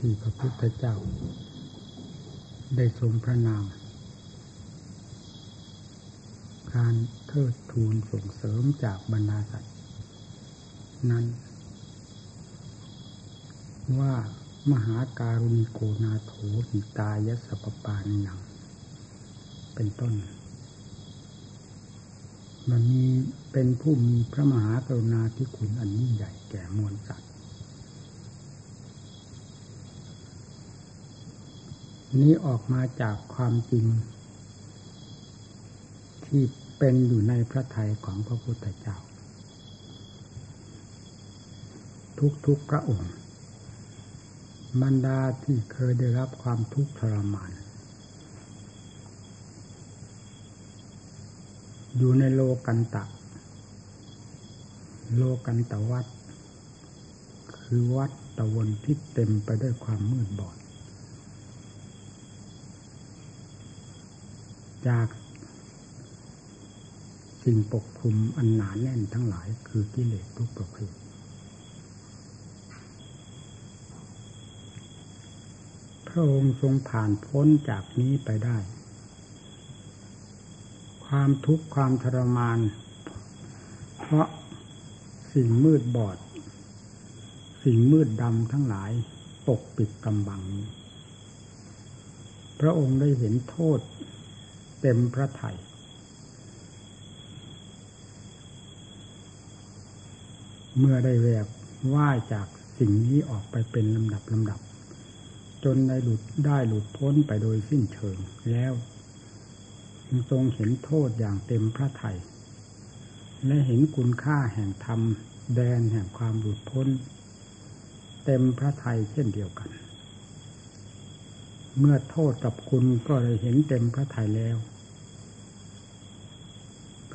ที่พระพุทธเจ้า ได้ทรงพระนาม การเทิดทูนส่งเสริมจากบรรดาสัตว์ นั้น ว่ามหาการุณิโกนาโถหิตายสปปานิยังเป็นต้น มันมีเป็นผู้มีพระมหากรุณาธิคุณอันยิ่งใหญ่แก่มวลสัตว์ นี้ออกมาจากความจริง ที่เป็นอยู่ในพระทัยของพระพุทธเจ้า ทุกๆพระองค์บรรดาที่เคยได้รับความทุกข์ทรมาน อยู่ในโลกันตะ โลกันตะวัด คือวัดตะวันที่เต็มไปด้วยความมืดบอด จากสิ่งปกคลุมอันหนานแน่นทั้งหลายคือกิเลสทุกประเภทพระองค์ทรงผ่านพ้นจากนี้ไปได้ ความทุกข์ความทรมาน เพราะสิ่งมืดบอด สิ่งมืดดำทั้งหลายปกปิดกำบัง พระองค์ได้เห็นโทษ เต็มพระไถยเมื่อได้แวกว่ายจากสิ่งนี้ออกไปเป็นลำดับลำดับ จนได้หลุดได้หลุดพ้นไปโดยสิ้นเชิงแล้วทรงเห็นโทษอย่างเต็มพระทยัยและเห็นคุณค่าแห่งธรรม แดนแห่งความหลุดพ้น เต็มพระทัยเช่นเดียวกัน เมื่อโทษกับคุณก็เลยเห็นเต็มพระทัยแล้ว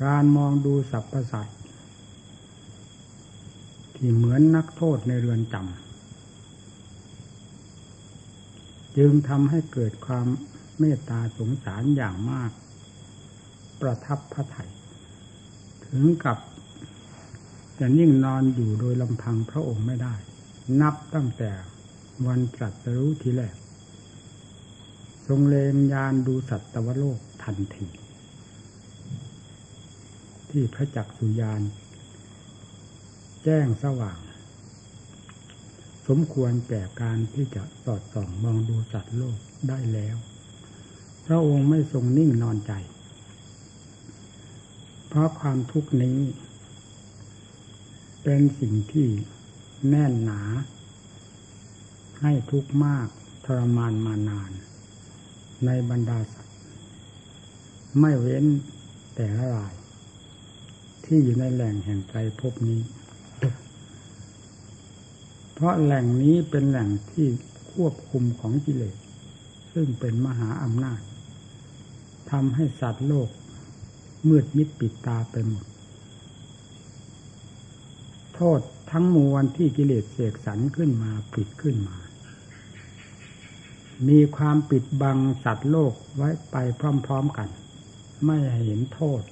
การมองดูสรรพสัตว์ที่เหมือนนักโทษในเรือนจำจึงทำให้เกิดความเมตตาสงสารอย่างมาก ประทับพระไถยถึงกับจะนิ่งนอนอยู่โดยลำพังพระองค์ไม่ได้ นับตั้งแต่วันตรัสรู้ทีแรก ทรงเลงยานดูสัตวโลกทันที ที่พระจักสุยาน แจ้งสว่าง สมควรแก่การที่จะสอดส่องมองดูสัตว์โลกได้แล้ว พระองค์ไม่ทรงนิ่งนอนใจ เพราะความทุกข์นี้ เป็นสิ่งที่แน่นหนา ให้ทุกข์มากทรมานมานาน ในบรรดาสัตว์ ไม่เว้นแต่ละราย ที่อยู่ในแหล่งแห่งใจพบนี้ เพราะแหล่งนี้เป็นแหล่งที่ควบคุมของกิเลส ซึ่งเป็นมหาอำนาจทำให้สัตว์โลก มืดมิดปิดตาไปหมด โทษทั้งมวลที่กิเลสเสกสรรขึ้นมาปิดขึ้นมา มีความปิดบังสัตว์โลกไว้ไปพร้อมๆกัน ไม่เห็นโทษ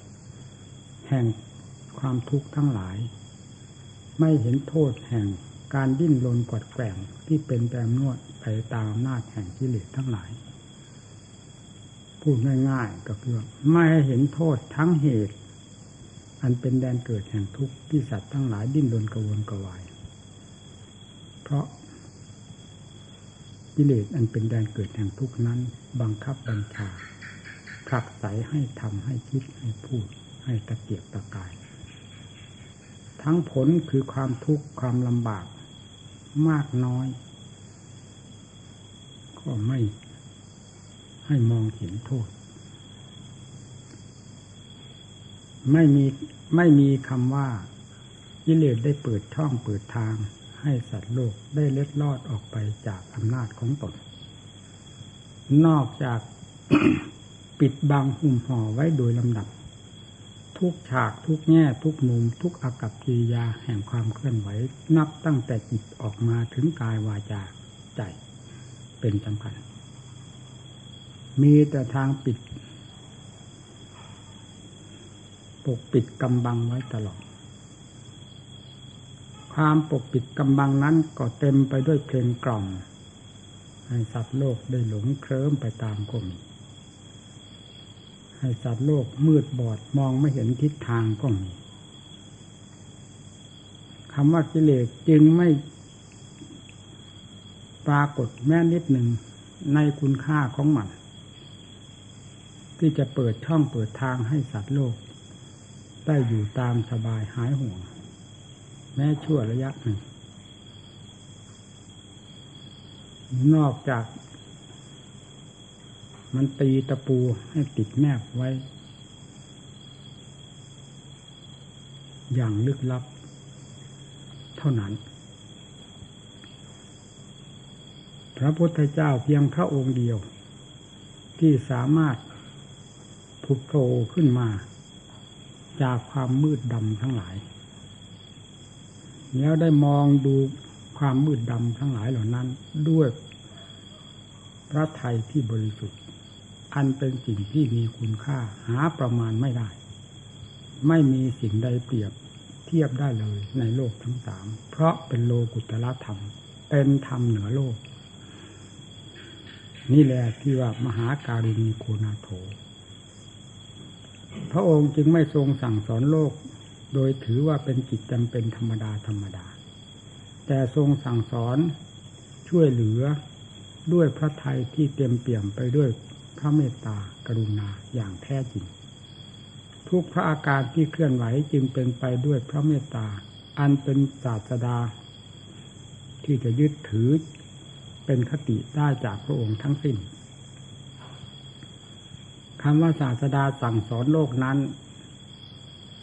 แห่ง ความทุกข์ทั้งหลาย ไม่เห็นโทษแห่งการดิ้นรนกดแกว่งที่เป็นแปมนวดไปตามอำนาจแห่งกิเลสทั้งหลาย พูดง่ายๆก็คือไม่เห็นโทษทั้งเหตุ อันเป็นแดนเกิดแห่งทุกข์ที่สัตว์ทั้งหลายดิ้นรนกระวนกระวาย เพราะกิเลสอันเป็นแดนเกิดแห่งทุกข์นั้น บังคับบัญชาผลักไสให้ทำให้คิดให้พูดให้ตะเกียบตะกาย ทั้งผลคือความทุกข์ความลำบากมากน้อย ก็ไม่ให้มองเห็นโทษ ไม่มีไม่มีคำว่ากิเลสได้เปิดช่องเปิดทางให้สัตว์โลกได้เล็ดลอดออกไปจากอำนาจของตน นอกจากปิดบังหุ่มห่อไว้โดยลำดับ ทุกฉากทุกแง่ทุกมุม ทุกอากับกิริยาแห่งความเคลื่อนไหว นับตั้งแต่จิตออกมาถึงกายวาจาใจเป็นสำคัญ มีแต่ทางปิด ปกปิดกำบังไว้ตลอด ความปกปิดกำบังนั้นก็เต็มไปด้วยเพลงกล่อมให้สัตว์โลกได้หลงเคลิ้มไปตามก็มี ให้สัตว์โลกมืดบอดมองไม่เห็นทิศทางก็มีคำว่ากิเลสจึงไม่ปรากฏแม้นิดหนึ่งในคุณค่าของมัน ที่จะเปิดช่องเปิดทางให้สัตว์โลก ได้อยู่ตามสบายหายห่วง แม้ชั่วระยะหนึ่ง นอกจาก มันตีตะปูให้ติดแนบไว้ อย่างลึกลับ เท่านั้น พระพุทธเจ้าเพียงพระองค์เดียว ที่สามารถผุดโผล่ขึ้นมา จากความมืดดำทั้งหลาย แล้วได้มองดูความมืดดำทั้งหลายเหล่านั้นด้วยพระไทยที่บริสุทธิ์ อันเป็นสิ่งที่มีคุณค่าหาประมาณไม่ได้ ไม่มีสิ่งใดเปรียบเทียบได้เลยในโลกทั้งสาม เพราะเป็นโลกุตละธรรม เป็นธรรมเหนือโลก นี่แหละที่ว่ามหาการุณีโคนาโถ พระองค์จึงไม่ทรงสั่งสอนโลก โดยถือว่าเป็นกิจจำเป็นธรรมดาธรรมดา แต่ทรงสั่งสอนช่วยเหลือด้วยพระทัยที่เต็มเปี่ยมไปด้วย พระเมตตากรุณาอย่างแท้จริง ทุกพระอาการที่เคลื่อนไหวจึงเป็นไปด้วยพระเมตตา อันเป็นศาสดา ที่จะยึดถือเป็นคติได้จากพระองค์ทั้งสิ้นคำว่าศาสดาสั่งสอนโลกนั้น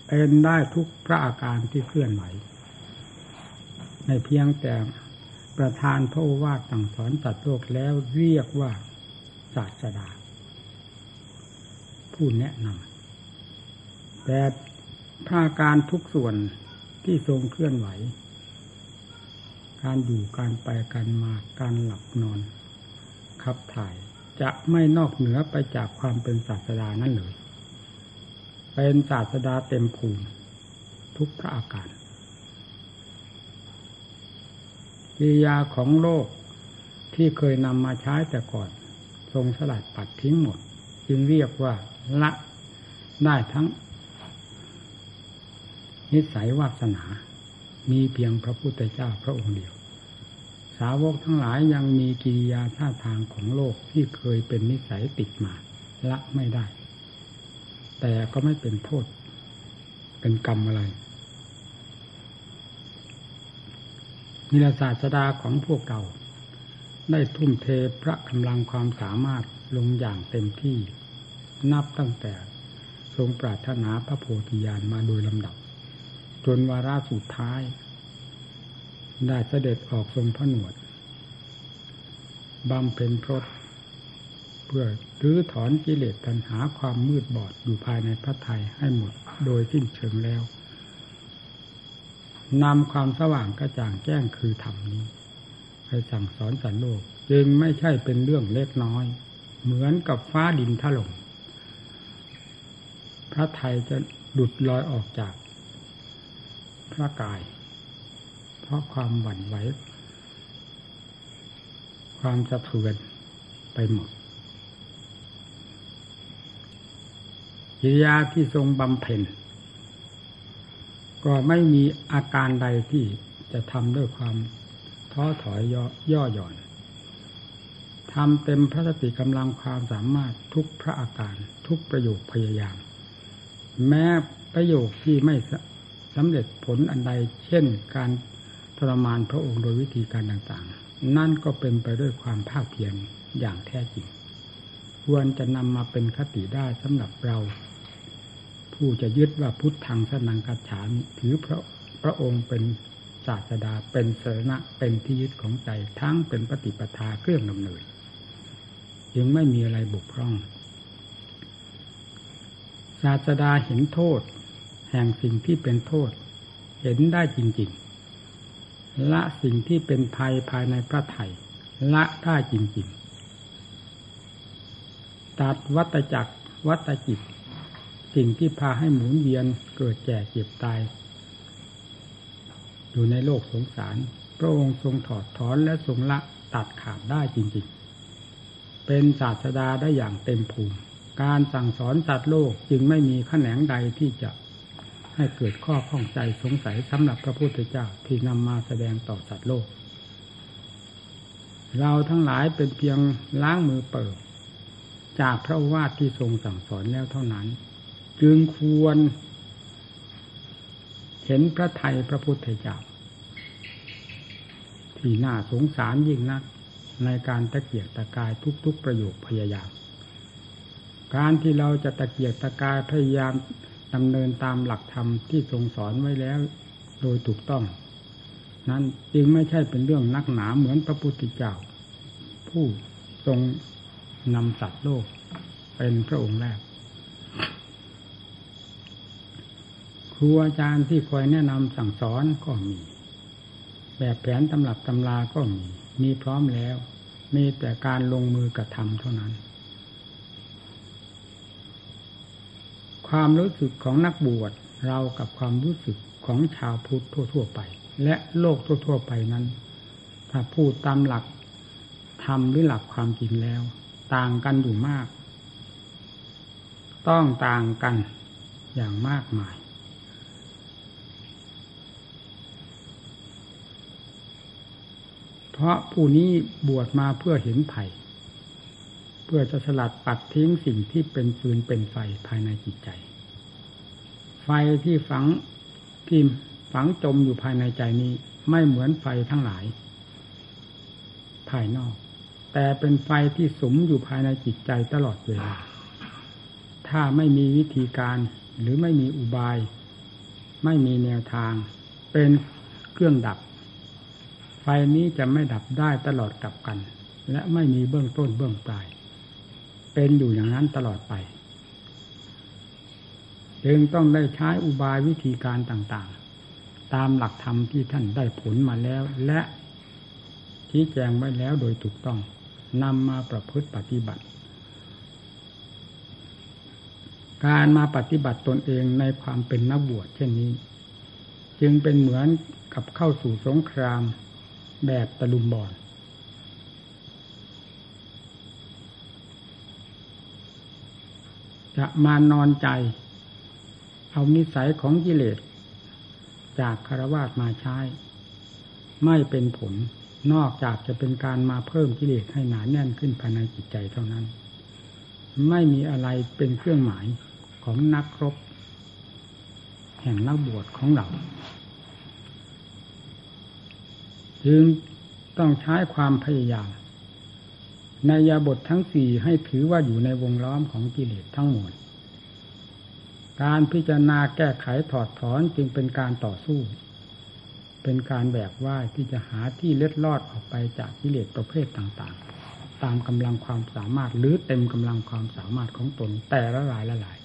เป็นได้ทุกพระอาการที่เคลื่อนไหวในเพียงแต่ประธานพระโอวาทสั่งสอนตัดโลกแล้วเรียกว่าศาสดา ผู้แนะนำแต่พระอาการทุกส่วนที่ทรงเคลื่อนไหว การอยู่การไปการมาการหลับนอน ขับถ่ายจะไม่นอกเหนือไปจากความเป็นศาสดานั่นเลย เป็นศาสดาเต็มภูมิทุกพระอาการกิริยาของโลกที่เคยนำมาใช้แต่ก่อน ทรงสลัดปัดทิ้งหมด จึงเรียกว่า ละได้ทั้ง นิสัยวาสนา มีเพียงพระพุทธเจ้าพระองค์เดียว สาวกทั้งหลายยังมีกิริยาท่าทางของโลกที่เคยเป็นนิสัยติดมาละไม่ได้ แต่ก็ไม่เป็นโทษ เป็นกรรมอะไรนิรศาสดาของพวกเรา ได้ทุ่มเทพระกำลังความสามารถลงอย่างเต็มที่ นับตั้งแต่ทรงปรารถนาพระโพธิญาณมาโดยลำดับ จนวาระสุดท้าย ได้เสด็จออกทรงพระหนวดบำเพ็ญพรตเพื่อรื้อถอนกิเลสตัณหาความมืดบอดอยู่ภายในพระไทยให้หมดโดยสิ้นเชิงแล้วนำความสว่างกระจ่างแจ้งคือธรรมนี้ไปสั่งสอนสันโลก จึงไม่ใช่เป็นเรื่องเล็กน้อย เหมือนกับฟ้าดินถล่ม พระไทยจะหลุดลอยออกจากพระกาย เพราะความหวั่นไหว ความสะเทือนไปหมดกิริยาที่ทรงบำเพ็ญ ก็ไม่มีอาการใดที่จะทำด้วยความท้อถอยย่อย่อหย่อนทำเต็มพระสติกำลังความสามารถทุกพระอาการทุกประโยคพยายาม แม้ประโยคที่ไม่สำเร็จผลอันใด เช่น การทรมานพระองค์โดยวิธีการต่างๆ นั่นก็เป็นไปด้วยความภาคเพียรอย่างแท้จริง ควรจะนำมาเป็นคติได้สำหรับเรา ผู้จะยึดว่าพุทธังสนังกัจฉามถือพระพระองค์เป็นศาสดาเป็นสระเป็นที่ยึดของใจทั้งเป็นปฏิปทาเครื่องดำเนินยังไม่มีอะไรบุกพร่อง ศาสดาเห็นโทษ แห่งสิ่งที่เป็นโทษ เห็นได้จริงๆ ละสิ่งที่เป็นภัยภายในพระไถ่ละได้จริงๆ ตัดวัตจักรวัตจิต สิ่งที่พาให้หมุนเวียนเกิดแก่เจ็บตาย อยู่ในโลกสงสาร พระองค์ทรงถอดถอนและทรงละตัดขาดได้จริงๆ เป็นศาสดาได้อย่างเต็มภูมิ การสั่งสอนสัตว์โลกจึงไม่มีขแขนงใดที่จะให้เกิดข้อข้องใจสงสัยสำหรับพระพุทธเจ้าที่นำมาแสดงต่อสัตว์โลก เราทั้งหลายเป็นเพียงล้างมือเปิด จากพระวาทที่ทรงสั่งสอนแล้วเท่านั้น จึงควร เห็นพระไทยพระพุทธเจ้าที่น่าสงสารยิ่งนักในการตะเกียกตะกายทุกๆประโยคพยายาม การที่เราจะตะเกียกตะกายพยายามดำเนินตามหลักธรรมที่ทรงสอนไว้แล้ว โดยถูกต้อง นั้นจึงไม่ใช่เป็นเรื่องนักหนาเหมือนพระพุทธเจ้า ผู้ทรงนำสัตว์โลก เป็นพระองค์แรกครูอาจารย์ที่คอยแนะนำสั่งสอนก็มี แบบแผนตำรับตำราก็มี มีพร้อมแล้ว มีแต่การลงมือกระทำเท่านั้น ความรู้สึกของนักบวชเรากับความรู้สึกของชาวพุทธทั่ว ๆ ไป และโลกทั่ว ๆ ไปนั้น ถ้าพูดตามหลักธรรมหรือหลักความจริงแล้ว ต่างกันอยู่มาก ต้องต่างกันอย่างมากมาย เพราะผู้นี้บวชมาเพื่อเห็นไผ่ พื่อจะสลัดปัดทิ้งสิ่งที่เป็นฟืนเป็นไฟภายในจิตใจ ไฟที่ฝังที่ฝังจมอยู่ภายในใจนี้ ไม่เหมือนไฟทั้งหลาย ภายนอก แต่เป็นไฟที่สมอยู่ภายในจิตใจตลอดเวลา ถ้าไม่มีวิธีการหรือไม่มีอุบาย ไม่มีแนวทาง เป็นเครื่องดับ ไฟนี้จะไม่ดับได้ตลอดกับกัน และไม่มีเบื้องต้นเบื้องปลาย เป็นอยู่อย่างนั้นตลอดไป จึงต้องได้ใช้อุบายวิธีการต่างๆ ตามหลักธรรมที่ท่านได้ผลมาแล้ว และชี้แจงไว้แล้วโดยถูกต้องนำมาประพฤติปฏิบัติ การมาปฏิบัติตนเองในความเป็นนักบวชเช่นนี้ จึงเป็นเหมือนกับเข้าสู่สงครามแบบตะลุมบอล จะมานอนใจ เอานิสัยของกิเลส จากคารวาสมาใช้ ไม่เป็นผลนอกจากจะเป็นการมาเพิ่มกิเลสให้หนาแน่นขึ้นภายในจิตใจเท่านั้น ไม่มีอะไรเป็นเครื่องหมายของนักรบ แห่งนักบวชของเราจึงต้องใช้ความพยายาม ในยาบททั้งสี่ให้ถือว่าอยู่ในวงล้อมของกิเลสทั้งหมดการพิจารณาแก้ไขถอดถอนจึงเป็นการต่อสู้ เป็นการแบกว่าที่จะหาที่เล็ดลอดออกไปจากกิเลสประเภทต่างๆ ตามกำลังความสามารถหรือเต็มกำลังความสามารถของตนแต่ละหลายละหลาย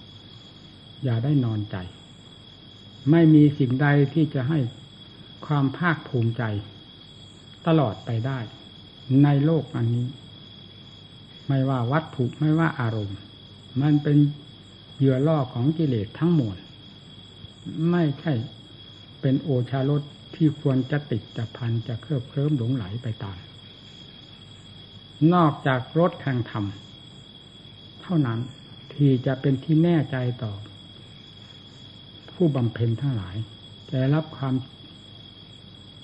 อย่าได้นอนใจ ไม่มีสิ่งใดที่จะให้ความภาคภูมิใจ ตลอดไปได้ ในโลกอันนี้ ไม่ว่าวัตถุไม่ว่าอารมณ์ มันเป็นเหยื่อล่อของกิเลสทั้งหมดไม่ใช่เป็นโอชารสที่ควรจะติดจะพันจะเคลือบเคลิ้มหลงไหลไปตาม นอกจากรถแห่งธรรม เท่านั้นที่จะเป็นที่แน่ใจต่อ ผู้บำเพ็ญทั้งหลาย จะรับความ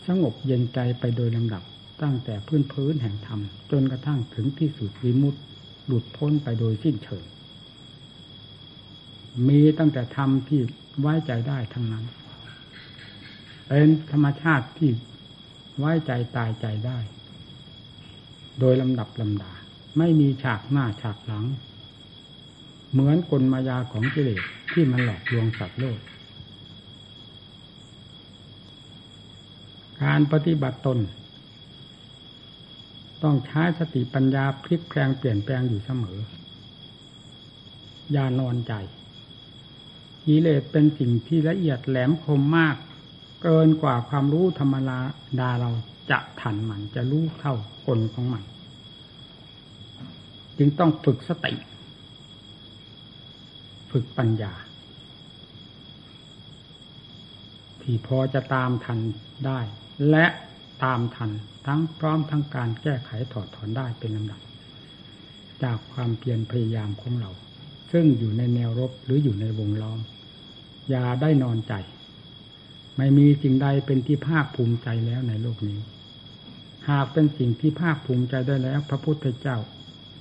สงบเย็นใจไปโดยลำดับ ตั้งแต่พื้นพื้นแห่งธรรม จนกระทั่งถึงที่สุดวิมุตต์หลุดพ้นไปโดยสิ้นเชิงมีตั้งแต่ธรรมที่ไว้ใจได้ทั้งนั้น เป็นธรรมชาติที่ไว้ใจตายใจได้ โดยลำดับลำดา ไม่มีฉากหน้าฉากหลัง เหมือนกลมายาของกิเลสที่มันหลอกลวงสัตว์โลก การปฏิบัติตน ต้องใช้สติปัญญาพลิกแปลงเปลี่ยนแปลงอยู่เสมอ อย่านอนใจกิเลสเป็นสิ่งที่ละเอียดแหลมคมมาก เกินกว่าความรู้ธรรมดาเราจะทันมันจะรู้เท่ากลของมัน จึงต้องฝึกสติ ฝึกปัญญา ที่พอจะตามทันได้ และตามทัน ทั้งพร้อมทั้งการแก้ไขถอดถอนได้เป็นลำดับ จากความเพียรพยายามของเรา ซึ่งอยู่ในแนวรบหรืออยู่ในวงล้อม อย่าได้นอนใจ ไม่มีสิ่งใดเป็นที่ภาคภูมิใจแล้วในโลกนี้ หากเป็นสิ่งที่ภาคภูมิใจได้แล้ว พระพุทธเจ้า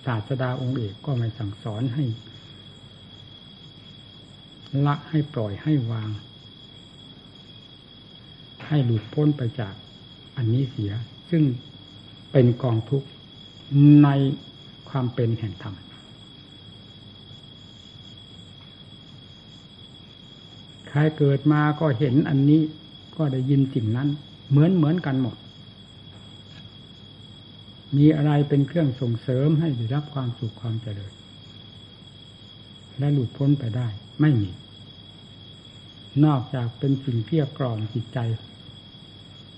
ศาสดาองค์เอกก็ไม่สั่งสอนให้ละให้ปล่อยให้วาง ให้หลุดพ้นไปจากอันนี้เสีย ซึ่งเป็นกองทุกข์ในความเป็นแห่งธรรม ใครเกิดมาก็เห็นอันนี้ก็ได้ยินสิ่งนั้น เหมือนเหมือนกันหมด มีอะไรเป็นเครื่องส่งเสริมให้ได้รับความสุขความเจริญ และหลุดพ้นไปได้ไม่มี นอกจากเป็นสิ่งเพียกกล่อมจิตใจ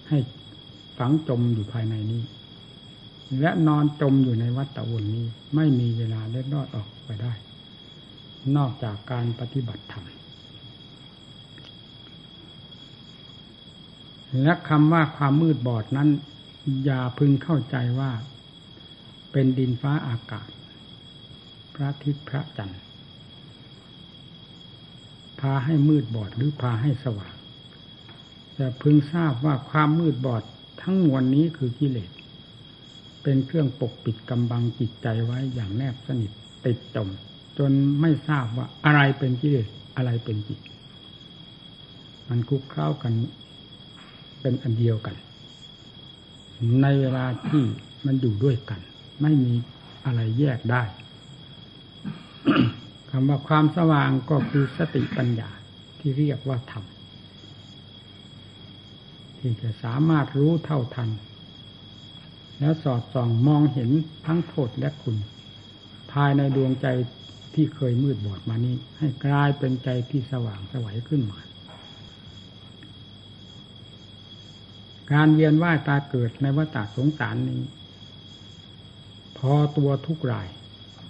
ให้ ฝังจมอยู่ภายในนี้ และนอนจมอยู่ในวัฏฏะวนนี้ ไม่มีเวลาเล็ดรอดออกไปได้ นอกจากการปฏิบัติธรรมและคำว่าความมืดบอดนั้น อย่าพึงเข้าใจว่า เป็นดินฟ้าอากาศ พระอาทิตย์พระจันทร์พาให้มืดบอดหรือพาให้สว่างแต่พึงทราบว่าความมืดบอด ทั้งมวลนี้คือกิเลส เป็นเครื่องปกปิดกำบังจิตใจไว้อย่างแนบสนิทติดจม จนไม่ทราบว่าอะไรเป็นกิเลสอะไรเป็นจิต มันคุกเข้ากันเป็นอันเดียวกัน ในเวลาที่มันอยู่ด้วยกัน ไม่มีอะไรแยกได้คำว่าความสว่างก็คือสติปัญญาที่เรียกว่าธรรม ที่จะสามารถรู้เท่าทัน แล้วสอดส่องมองเห็นทั้งโทษและคุณ ภายในดวงใจที่เคยมืดบอดมานี้ ให้กลายเป็นใจที่สว่างสวัยขึ้นมา การเวียนว่ายตาเกิดในวัฏสงสารนี้ พอตัวทุกราย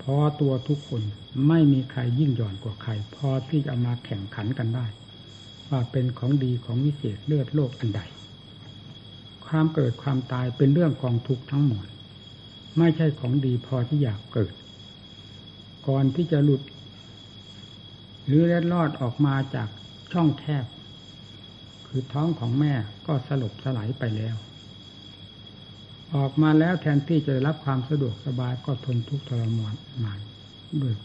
พอตัวทุกคนไม่มีใครยิ่งหย่อนกว่าใคร พอที่จะมาแข่งขันกันได้ ว่าเป็นของดีของวิเศษเลือดโลกอันใด ความเกิดความตายเป็นเรื่องกองทุกข์ทั้งหมด ไม่ใช่ของดีพอที่อยากเกิด ก่อนที่จะหลุด หรือเล็ดลอดออกมาจากช่องแคบ คือท้องของแม่ก็สลบสลายไปแล้ว ออกมาแล้วแทนที่จะรับความสะดวกสบายก็ทนทุกข์ทรมานมาด้วย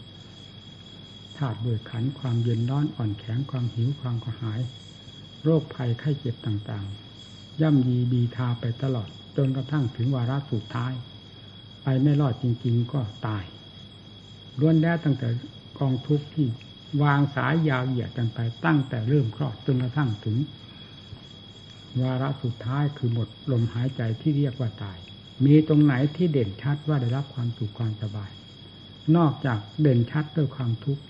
ธาตุด้วยขันความเย็นร้อนอ่อนแข็งความหิวความกระหาย โรคภัยไข้เจ็บต่างๆ ย่ำยีบีทาไปตลอด จนกระทั่งถึงวาระสุดท้าย ไปไม่รอดจริง ๆ ก็ตายล้วนแล้วตั้งแต่กองทุกข์ที่วางสายยาวเหยียดกันไปตั้งแต่เริ่มคลอดจนกระทั่งถึง วาระสุดท้ายคือหมดลมหายใจที่เรียกว่าตาย มีตรงไหนที่เด่นชัดว่าได้รับความสุขความสบาย นอกจากเด่นชัดด้วยความทุกข์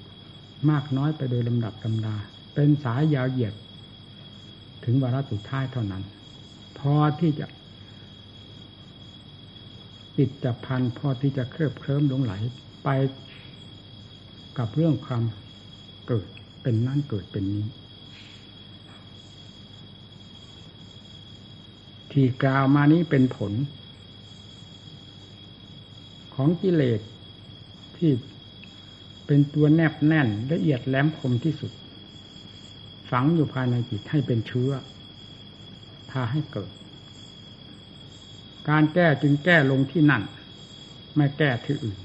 มากน้อยไปโดยลำดับตำดา เป็นสายยาวเหยียด ถึงวาระสุดท้ายเท่านั้น พอที่จะติดจับพันพอที่จะเคลิบเคลิ้มหลงไหล ไปกับเรื่องความเกิดเป็นนั่นเกิดเป็นนี้ ที่กล่าวมานี้เป็นผล ของกิเลสที่เป็นตัวแนบแน่นละเอียดแหลมคมที่สุด ฝังอยู่ภายในจิตให้เป็นเชื้อ พาให้เกิด การแก้จึงแก้ลงที่นั่น ไม่แก้ที่อื่น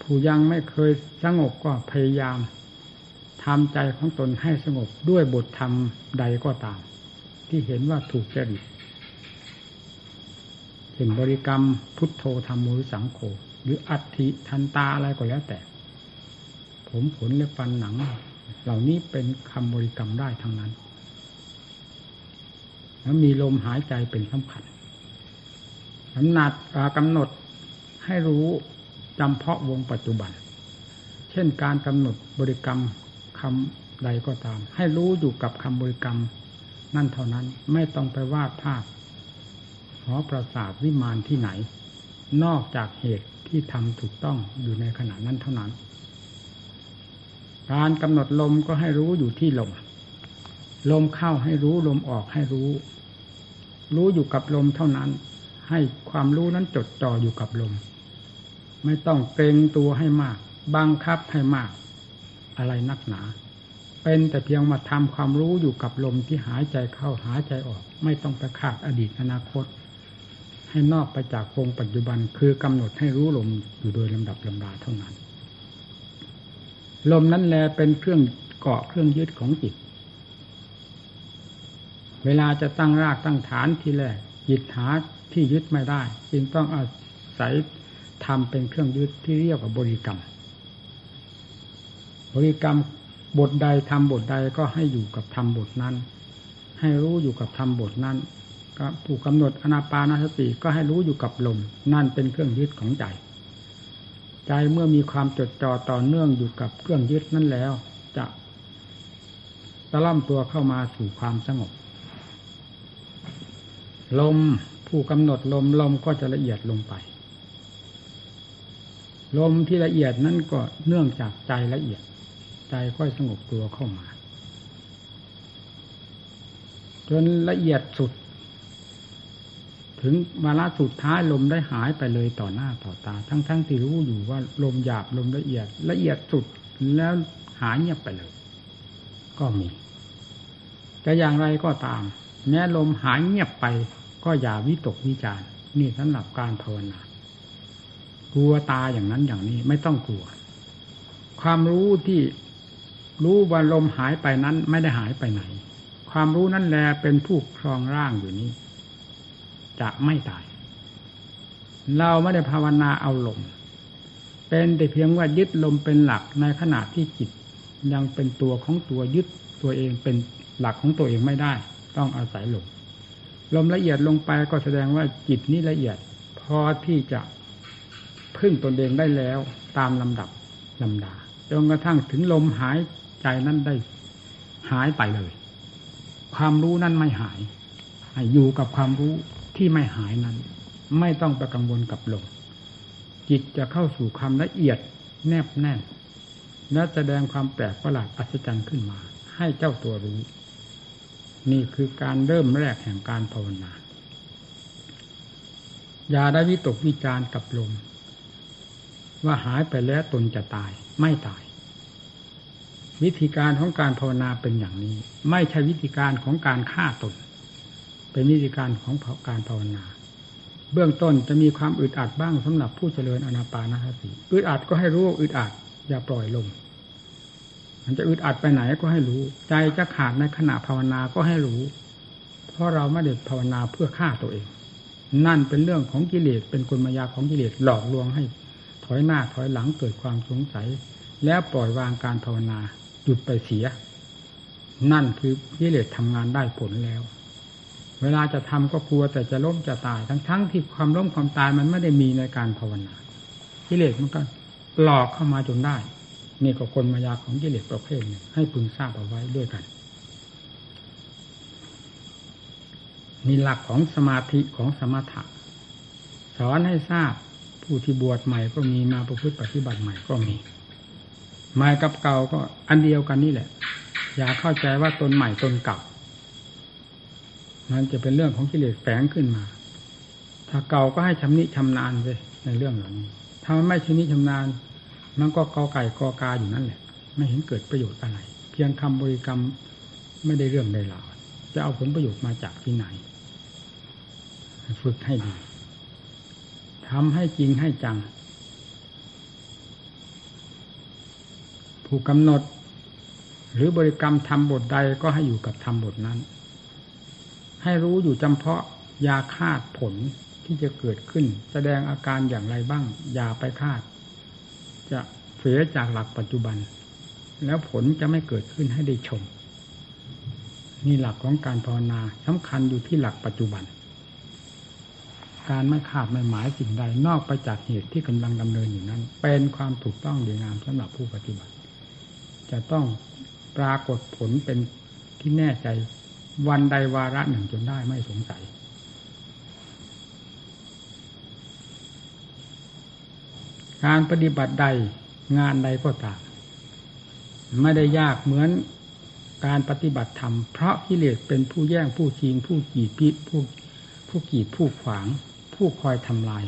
ผู้ยังไม่เคยสงบก็พยายามทำใจของตนให้สงบด้วยบทธรรมใดก็ตาม ที่เห็นว่าถูกจริตเห็นบริกรรมพุทโธธรรมมุสังโฆหรืออัติทันตาอะไรก็แล้วแต่ ผมขนและฟันหนัง เหล่านี้เป็นคำบริกรรมได้ทั้งนั้น แล้วมีลมหายใจเป็นสำคัญกำหนัดกำหนดให้รู้จำเพาะวงปัจจุบัน เช่นการกำหนดบริกรรมคำใดก็ตาม ให้รู้อยู่กับคำบริกรรมนั่นเท่านั้นไม่ต้องไปวาดภาพหอประสาทวิมานที่ไหน นอกจากเหตุที่ทำถูกต้องอยู่ในขณะนั้นเท่านั้น การกำหนดลมก็ให้รู้อยู่ที่ลม ลมเข้าให้รู้ลมออกให้รู้ รู้อยู่กับลมเท่านั้น ให้ความรู้นั้นจดจ่ออยู่กับลม ไม่ต้องเกรงตัวให้มาก บังคับให้มาก อะไรนักหนา เป็นแต่เพียงมาทำความรู้อยู่กับลมที่หายใจเข้าหายใจออก ไม่ต้องไปคาดอดีตอนาคต ให้นอกไปจากวงปัจจุบันคือกำหนดให้รู้ลมอยู่โดยลำดับลำดาเท่านั้น ลมนั้นแลเป็นเครื่องเกาะเครื่องยึดของจิต เวลาจะตั้งรากตั้งฐานทีแรกจิตหาที่ยึดไม่ได้ จึงต้องอาศัยทำเป็นเครื่องยึดที่เรียกว่าบริกรรม บริกรรมบทใดทำบทใดก็ให้อยู่กับทำบทนั้น ให้รู้อยู่กับทำบทนั้นก็ผู้กำหนดอนาปานสติก็ให้รู้อยู่กับลมนั่นเป็นเครื่องยึดของใจ ใจเมื่อมีความจดจ่อต่อเนื่องอยู่กับเครื่องยึดนั่นแล้ว จะตะล่อมตัวเข้ามาสู่ความสงบ ลมผู้กำหนดลมลมก็จะละเอียดลงไป ลมที่ละเอียดนั้นก็เนื่องจากใจละเอียด ใจค่อยสงบตัวเข้ามา จนละเอียดสุด ถึงวาระสุดท้ายลมได้หายไปเลยต่อหน้าต่อตา ทั้งๆทที่รู้อยู่ว่าลมหยาบลมละเอียด ละเอียดสุดแล้วหายเงียบไปเลย ก็มีแต่อย่างไรก็ตาม แม้ลมหายเงียบไป ก็อย่าวิตกวิจารนี่สำหรับการภาวนากลัวตาอย่างนั้นอย่างนี้ไม่ต้องกลัว ความรู้ที่รู้ว่าลมหายไปนั้นไม่ได้หายไปไหน ความรู้นั่นแหละเป็นผู้ครองร่างอยู่นี้ จะไม่ตาย เราไม่ได้ภาวนาเอาลม เป็นแต่เพียงว่ายึดลมเป็นหลักในขณะที่จิต ยังเป็นตัวของตัวยึดตัวเองเป็นหลักของตัวเองไม่ได้ ต้องอาศัยลม ลมละเอียดลงไปก็แสดงว่าจิตนี้ละเอียด พอที่จะพึ่งตนเองได้แล้วตามลำดับลำดาจนกระทั่งถึงลมหายใจนั้นได้ หายไปเลย ความรู้นั้นไม่หายอยู่กับความรู้ที่ไม่หายนั้น ไม่ต้องไปกังวลกับลมจิตจะเข้าสู่ความละเอียดแนบแน่นและแสดงความแปลกประหลาดอัศจรรย์ขึ้นมา ให้เจ้าตัวรู้ นี่คือการเริ่มแรกแห่งการภาวนา อย่าได้วิตกวิจารกับลม ว่าหายไปแล้วตนจะตายไม่ตาย วิธีการของการภาวนาเป็นอย่างนี้ ไม่ใช่วิธีการของการฆ่าตน เป็นวิธีการของการภาวนา เบื้องต้นจะมีความอึดอัดบ้างสำหรับผู้เจริญอนาปานสติอึดอัดก็ให้รู้อึดอัดอย่าปล่อยลม มันจะอึดอัดไปไหนก็ให้รู้ ใจจะขาดในขณะภาวนาก็ให้รู้ เพราะเราไม่ได้ภาวนาเพื่อฆ่าตัวเอง นั่นเป็นเรื่องของกิเลสเป็นกลมายาของกิเลสหลอกลวงให้ ถอยหน้าถอยหลังเกิดความสงสัย แล้วปล่อยวางการภาวนาหยุดไปเสีย นั่นคือกิเลสทำงานได้ผลแล้ว เวลาจะทำก็กลัวแต่จะล้มจะตาย ทั้งๆทที่ความล้มความตายมันไม่ได้มีในการภาวนากิเลสมันก็หลอกเข้ามาจนได้ นี่ก็คนมายาของกิเลสประเภทหนึ่งให้พึงทราบเอาไว้ด้วยกัน มีหลักของสมาธิของสมถะสอนให้ทราบผู้ที่บวชใหม่ก็มีมาประพฤติปฏิบัติใหม่ก็มีใหม่กับเก่าก็อันเดียวกันนี่แหละ อย่าเข้าใจว่าตนใหม่ตนเก่ามันจะเป็นเรื่องของกิเลสแฝงขึ้นมา ถ้าเก่าก็ให้ชำนิชำนาญเลยในเรื่องเหล่านี้ถ้าไม่ชำนิชำนาญ มันก็กอไก่กอกาอยู่นั่นแหละ ไม่เห็นเกิดประโยชน์อะไร เพียงคำบริกรรมไม่ได้เรื่องใดราวจะเอาผลประโยชน์มาจากที่ไหน ฝึกให้ดีทำให้จริงให้จัง ผู้กำหนด หรือบริกรรมทำบทใดก็ให้อยู่กับทำบทนั้น ให้รู้อยู่จำเพาะยาคาดผลที่จะเกิดขึ้น แสดงอาการอย่างไรบ้าง อย่าไปคาด จะเสียจากหลักปัจจุบัน แล้วผลจะไม่เกิดขึ้นให้ได้ชม นี่หลักของการภาวนาสำคัญอยู่ที่หลักปัจจุบัน การไม่ขาดไม่หมายสิ่งใดนอกไปจากเหตุที่กำลังดำเนินอยู่นั้น เป็นความถูกต้องดีงามสำหรับผู้ปฏิบัติ จะต้องปรากฏผลเป็นที่แน่ใจวันใดวาระหนึ่งจนได้ไม่สงสัย การปฏิบัติใดงานใดก็ตามไม่ได้ยากเหมือนการปฏิบัติธรรม เพราะกิเลสเป็นผู้แย่งผู้ชิงผู้กีดพิผู้ผู้กีดผู้ขวาง ผู้คอยทำลาย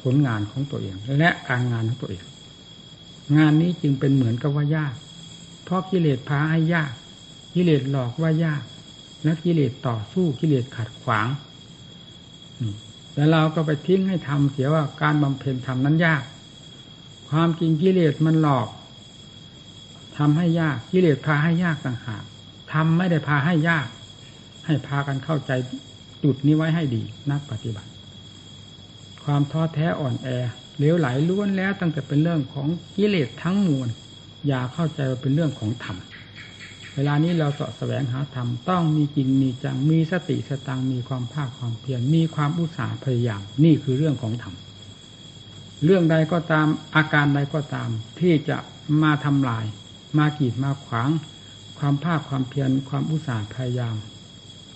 ผลงานของตัวเอง และการงานของตัวเอง งานนี้จึงเป็นเหมือนกับว่ายาก เพราะกิเลสพาให้ยาก กิเลสหลอกว่ายาก และกิเลสต่อสู้กิเลสขัดขวางแต่เราก็ไปทิ้งให้ทำเสียว่าการบำเพ็ญธรรมนั้นยาก ความจริงกิเลสมันหลอกทำให้ยากกิเลสพาให้ยากต่างหากทำไม่ได้พาให้ยาก ให้พากันเข้าใจจุดนี้ไว้ให้ดีนักปฏิบัติ ความท้อแท้อ่อนแอเลี้ยวไหลล้วนแล้วตั้งแต่เป็นเรื่องของกิเลสทั้งมวลอย่าเข้าใจว่าเป็นเรื่องของธรรมเวลานี้เราสาะแสวงหาธรรมต้องมีจริงมีจังมีสติสตังมีความภาคความเพียรมีความอุตสาห์พยายามนี่คือเรื่องของธรรม เรื่องใดก็ตามอาการใดก็ตาม ที่จะมาทำลาย มากีดมาขวาง ความภาคความเพียรความอุตสาห์พยายาม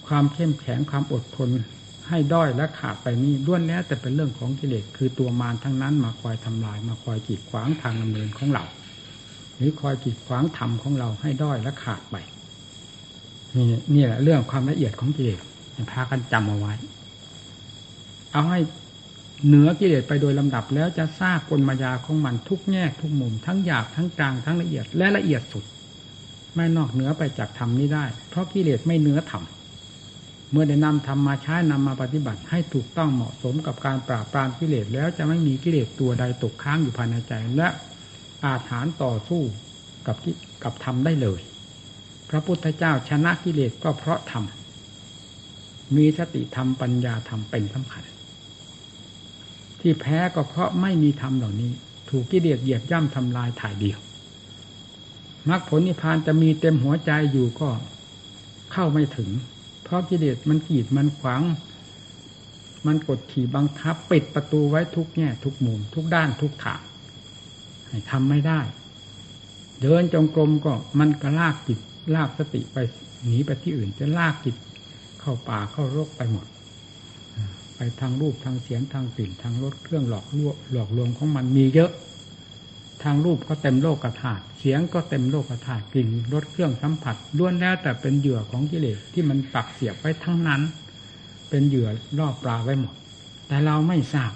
ความเข้มแข็งความอดทน ให้ด้อยและขาดไปนี้ล้วนแล้วแต่เป็นเรื่องของกิเลสคือตัวมารทั้งนั้นมาคอยทำลาย มาคอยกีดขวางทางดำเนินของเรา หรือคอยกีดขวางธรรมของเราให้ด้อยและขาดไปนี่นี่แหละเรื่องความละเอียดของกิเลสพากันจำเอาไว้ เอาให้ เหนือกิเลสไปโดยลำดับแล้วจะทราบกลมายาของมันทุกแง่ทุกมุม ทั้งหยาบทั้งกลางทั้งละเอียดและละเอียดสุด ไม่นอกเหนือไปจากธรรมนี้ได้ เพราะกิเลสไม่เนื้อธรรมเมื่อได้นำธรรมมาใช้นำมาปฏิบัติให้ถูกต้องเหมาะสมกับการปราบปรามกิเลสแล้วจะไม่มีกิเลสตัวใดตกค้างอยู่ภายในใจ และอาถานต่อสู้กับกับธรรมได้เลย พระพุทธเจ้าชนะกิเลสก็เพราะธรรมมีสติธรรมปัญญาธรรมเป็นสำคัญ ที่แพ้ก็เพราะไม่มีธรรมเหล่านี้ ถูกกิเลสเหยียบย่ำทำลายถ่ายเดียวมรรคผลนิพพานจะมีเต็มหัวใจอยู่ก็เข้าไม่ถึง เพราะกิเลสมันกีดมันขวาง มันกดขี่บังคับ ปิดประตูไว้ทุกแง่ทุกมุมทุกด้านทุกทางให้ทำไม่ได้ เดินจงกรมก็มันก็ลากจิตลากสติไปหนีไปที่อื่น จะลากจิตเข้าป่าเข้ารกไปหมด ไปทางรูปทางเสียงทางกลิ่นทางรสเครื่องหลอกลวงหลอกลวงของมันมีเยอะ ทางรูปก็เต็มโลกกระถาดเสียงก็เต็มโลกกระถาดกลิ่นรสเครื่องสัมผัสล้วนแล้วแต่เป็นเหยื่อของกิเลสที่มันปักเสียบไว้ทั้งนั้น เป็นเหยื่อล่อปลาไว้หมด แต่เราไม่ทราบ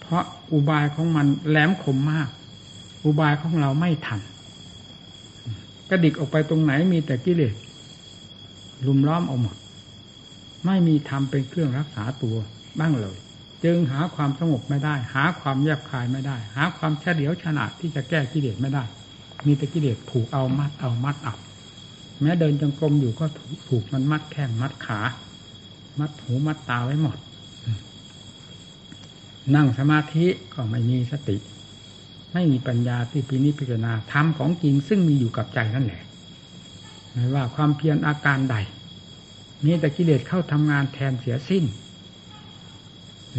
เพราะอุบายของมันแหลมคมมาก อุบายของเราไม่ทันกระดิกออกไปตรงไหนมีแต่กิเลสลุมล้อมเอาหมด ไม่มีธรรมเป็นเครื่องรักษาตัวบ้างเลย จึงหาความสงบไม่ได้ หาความแยบคายไม่ได้ หาความเฉลียวฉลาดที่จะแก้กิเลสไม่ได้ มีแต่กิเลสผูกเอามัดเอามัดเอาแม้เดินจงกรมอยู่ก็ถูกมันมัดแข้งมัดขา มัดหูมัดตาไว้หมด นั่งสมาธิก็ไม่มีสติ ไม่มีปัญญาที่พินิจพิจารณาธรรมของจริงซึ่งมีอยู่กับใจนั่นแหละไม่ว่าความเพียรอาการใด มีแต่กิเลสเข้าทำงานแทนเสียสิ้น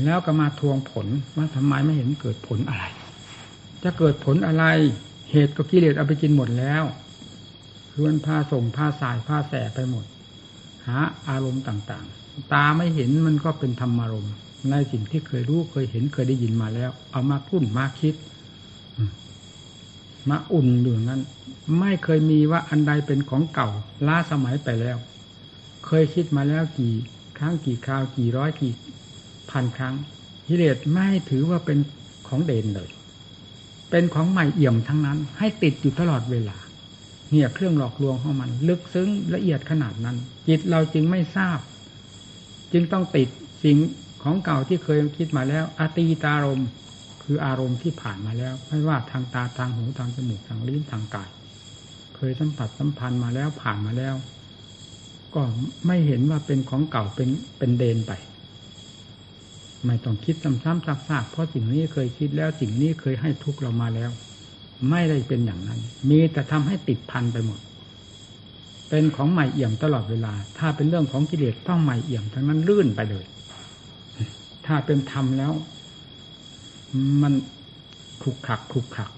แล้วก็มาทวงผลว่าทำไมไม่เห็นเกิดผลอะไร จะเกิดผลอะไร เหตุก็กิเลสเอาไปกินหมดแล้วคือมันพาส่งพาสายพาแสไปหมด หาอารมณ์ต่างๆ ตาไม่เห็นมันก็เป็นธรรมารมณ์ในสิ่งที่เคยรู้เคยเห็นเคยได้ยินมาแล้ว เอามาพุ่นมาคิดมาอุ่นอยู่นั้น ไม่เคยมีว่าอันใดเป็นของเก่าล้าสมัยไปแล้ว เคยคิดมาแล้วกี่ครั้งกี่คราวกี่ร้อยกี่พันครั้งกิเลสไม่ถือว่าเป็นของเด่นเลย เป็นของใหม่เอี่ยมทั้งนั้น ให้ติดอยู่ตลอดเวลา เนี่ยเครื่องหลอกลวงของมัน ลึกซึ้งละเอียดขนาดนั้น จิตเราจึงไม่ทราบ จึงต้องติดสิ่งของเก่าที่เคยคิดมาแล้วอตีตารมคืออารมณ์ที่ผ่านมาแล้ว ไม่ว่าทางตาทางหูทางจมูกทางลิ้นทางกาย เคยสัมผัสสัมพันธ์มาแล้วผ่านมาแล้ว ก็ไม่เห็นว่าเป็นของเก่าเป็นเป็นเดนไป ไม่ต้องคิดซ้ำๆซากๆเพราะสิ่งนี้เคยคิดแล้วสิ่งนี้เคยให้ทุกเรามาแล้ว ไม่ได้เป็นอย่างนั้น มีแต่ทำให้ติดพันไปหมด เป็นของใหม่เอี่ยมตลอดเวลา ถ้าเป็นเรื่องของกิเลสต้องใหม่เอี่ยมทั้งนั้นลื่นไปเลย ถ้าเป็นธรรมแล้ว มันขลุกขักขลุกขัก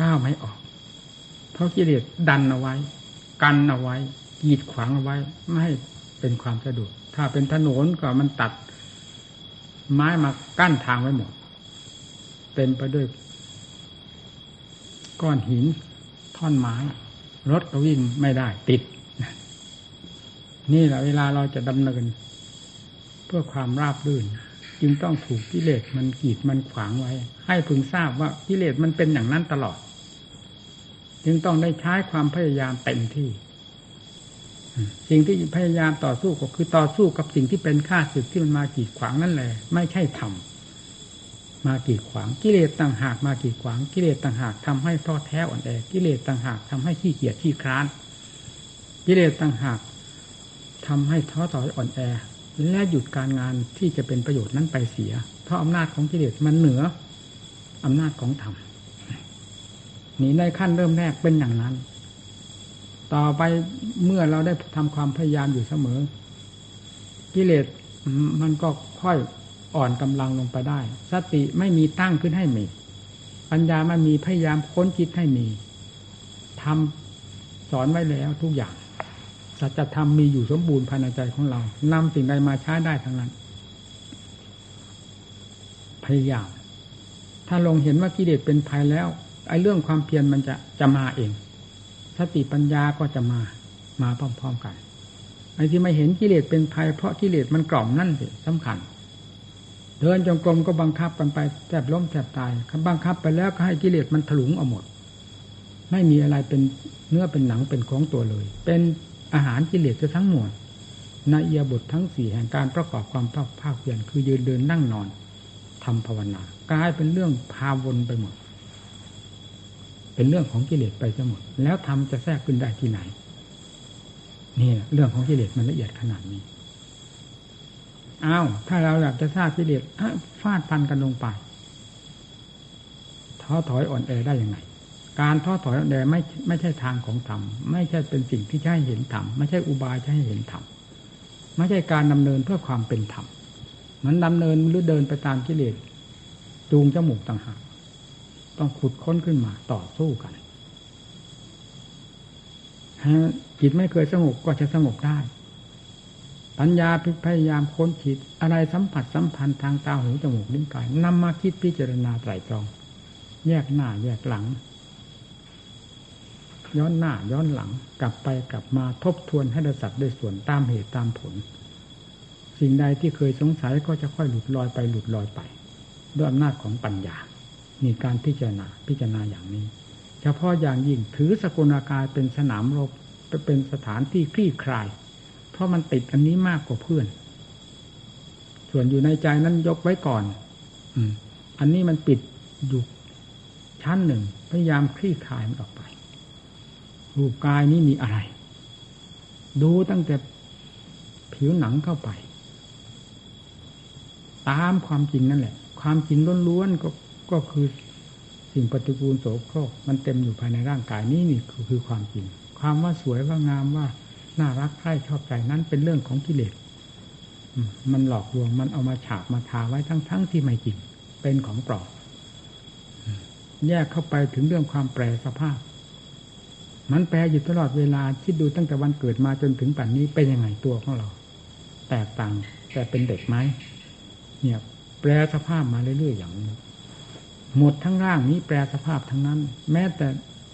ก้าวไม่ออก เพราะกิเลสดันเอาไว้ กันเอาไว้ กีดขวางเอาไว้ไม่ให้เป็นความสะดวก ถ้าเป็นถนนก็มันตัด ไม้มากั้นทางไว้หมด เต็มไปด้วย ก้อนหินท่อนไม้ รถก็วิ่งไม่ได้ติด นี่แหละเวลาเราจะดำเนิน เพื่อความราบรื่น จึงต้องถูกกิเลสมันกีดมันขวางไว้ ให้พึงทราบว่ากิเลสมันเป็นอย่างนั้นตลอด จึงต้องได้ใช้ความพยายามเต็มที่ สิ่งที่พยายามต่อสู้ก็คือต่อสู้กับสิ่งที่เป็นข้าศึกที่มันมากีดขวางนั่นแหละ ไม่ใช่ธรรมมากีดขวางกิเลสต่างหากมากีดขวางกิเลสต่างหากทำให้ท้อแท้อ่อนแอกิเลสต่างหากทำให้ขี้เกียจขี้คร้าน กิเลสต่างหากทำให้ท้อถอยอ่อนแอ และหยุดการงานที่จะเป็นประโยชน์นั้นไปเสีย เพราะอำนาจของกิเลสมันเหนืออำนาจของธรรมนี่ในขั้นเริ่มแรกเป็นอย่างนั้น ต่อไปเมื่อเราได้ทำความพยายามอยู่เสมอ กิเลสมันก็ค่อยอ่อนกำลังลงไปได้ สติไม่มีตั้งขึ้นให้มี ปัญญามันมีพยายามค้นคิดให้มีทำสอนไว้แล้วทุกอย่างสัจธรรมมีอยู่สมบูรณ์ภายในใจของเรานำสิ่งใดมาใช้ได้ทั้งนั้น พยายาม ถ้าลงเห็นว่ากิเลสเป็นภัยแล้ว ไอ้เรื่องความเพียรมันจะจะมาเอง สติปัญญาก็จะมามาพร้อม ๆกันไอ้ที่ไม่เห็นกิเลสเป็นภัยเพราะกิเลสมันกล่อมนั่นสิสำคัญ เดินจงกรมก็บังคับกันไปแทบล้มแทบตายบังคับไปแล้วก็ให้กิเลสมันถลุงเอาหมด ไม่มีอะไรเป็นเนื้อเป็นหนังเป็นของตัวเลย เป็นอาหารกิเลสทั้งหมดในเอียบททั้งสี่แห่งการประกอบความภาคภาคเพียรคือยืนเดินนั่งนอนทำภาวนากลายเป็นเรื่องพาวนไปหมด เป็นเรื่องของกิเลสไปจะหมด แล้วทำจะแทรกขึ้นได้ที่ไหน นี่เรื่องของกิเลสมันละเอียดขนาดนี้อ้าวถ้าเราอยากจะทราบกิเลสฟาดฟันกันลงไปท้อถอยอ่อนแอได้ยังไง การท้อถอยอ่อนแอไม่ไม่ใช่ทางของธรรมไม่ใช่เป็นสิ่งที่ใช่เห็นธรรมไม่ใช่อุบายใช่เห็นธรรมไม่ใช่การดำเนินเพื่อความเป็นธรรมมันดำเนินหรือเดินไปตามกิเลสจูงจมูกต่างหาก ต้องขุดค้นขึ้นมาต่อสู้กันจิตไม่เคยสงบก็จะสงบได้ ปัญญาพยายามค้นคิดอะไรสัมผัสสัมพันธ์ทางตาหูจมูกลิ้นกายนำมาคิดพิจารณาไตรตรอง แยกหน้าแยกหลัง ย้อนหน้าย้อนหลังกลับไปกลับมาทบทวนให้ได้สัตว์ได้ส่วนตามเหตุตามผล สิ่งใดที่เคยสงสัยก็จะค่อยหลุดลอยไปหลุดลอยไป ด้วยอำนาจของปัญญา มีการพิจารณาพิจารณาอย่างนี้ เฉพาะอย่างยิ่งถือสกุลกายเป็นสนามรบเป็นสถานที่คลี่คลาย เพราะมันติดอันนี้มากกว่าเพื่อน ส่วนอยู่ในใจนั้นยกไว้ก่อน อืม อันนี้มันปิดอยู่ชั้นหนึ่ง พยายามคลี่คลายมันออกไป รูปกายนี้มีอะไร ดูตั้งแต่ผิวหนังเข้าไป ตามความจริงนั่นแหละ ความจริงล้วนๆก็ ก็คือสิ่งปฏิกูลโสโครกมันเต็มอยู่ภายในร่างกายนี้นี่คือคือความจริง ความว่าสวยว่างามว่าน่ารักใคร่ชอบใจนั้นเป็นเรื่องของกิเลสมันหลอกลวงมันเอามาฉาบมาทาไว้ทั้งๆทที่ไม่จริง เป็นของปลอมแยกเข้าไปถึงเรื่องความแปรสภาพ มันแปรอยู่ตลอดเวลาคิดดูตั้งแต่วันเกิดมาจนถึงปัจจุบันเป็นยังไงตัวของเรา แตกต่างแต่เป็นเด็กไหมเนี่ยแปรสภาพมาเรื่อยๆอย่างนี้ หมดทั้งร่างนี้แปรสภาพทั้งนั้น แม้แต่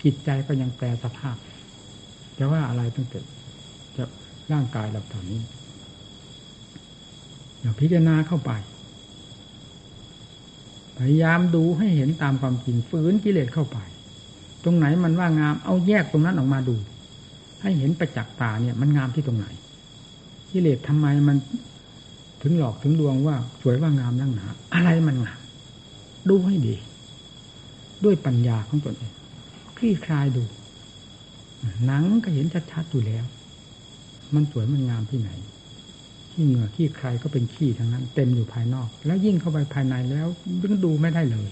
จิตใจก็ยังแปรสภาพจะว่าอะไรตั้งแต่จะร่างกายเราตอนนี้อย่าพิจารณาเข้าไป พยายามดูให้เห็นตามความจริงฝืนกิเลสเข้าไป ตรงไหนมันว่างามเอาแยกตรงนั้นออกมาดู ให้เห็นประจักษ์ตาเนี่ยมันงามที่ตรงไหนกิเลสทำไมมันถึงหลอกถึงลวงว่า สวยว่างามนั่งหนาอะไรมันงามดูให้ดี ด้วยปัญญาของตนเองคลี่คลายดู หนังก็เห็นชัดๆอยู่แล้ว มันสวยมันงามที่ไหนขี้เหงื่อขี้ใครก็เป็นขี้ทั้งนั้น เต็มอยู่ภายนอก แล้วยิ่งเข้าไปภายในแล้วยึงดูไม่ได้เลย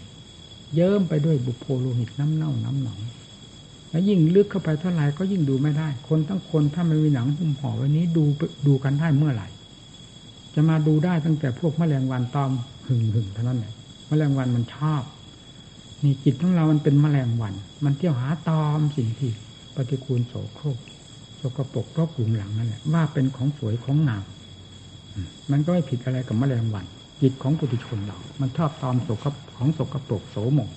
เยิ้มไปด้วยบุโพโลหิตน้ำเน่าน้ำหนองแล้วยิ่งลึกเข้าไปเท่าไหร่ก็ยิ่งดูไม่ได้ คนทั้งคนถ้าไม่มีหนังหุ้มห่อไว้นี้ดูดูกันได้เมื่อไหร่ จะมาดูได้ตั้งแต่พวกแมลงวันตอมหึงหึงเท่านั้นแหละแมลงวันมันชอบ นี่จิตของเรามันเป็นแมลงวัน มันเที่ยวหาตอมสิ่งที่ปฏิกูลโสโครกสกปรกราะกลุ่มหลังนั่นแหละว่าเป็นของสวยของงามมันก็ไม่ผิดอะไรกับแมลงวัน จิตของปุถุชนเรา มันชอบตอมโสกของสกปรกโสมง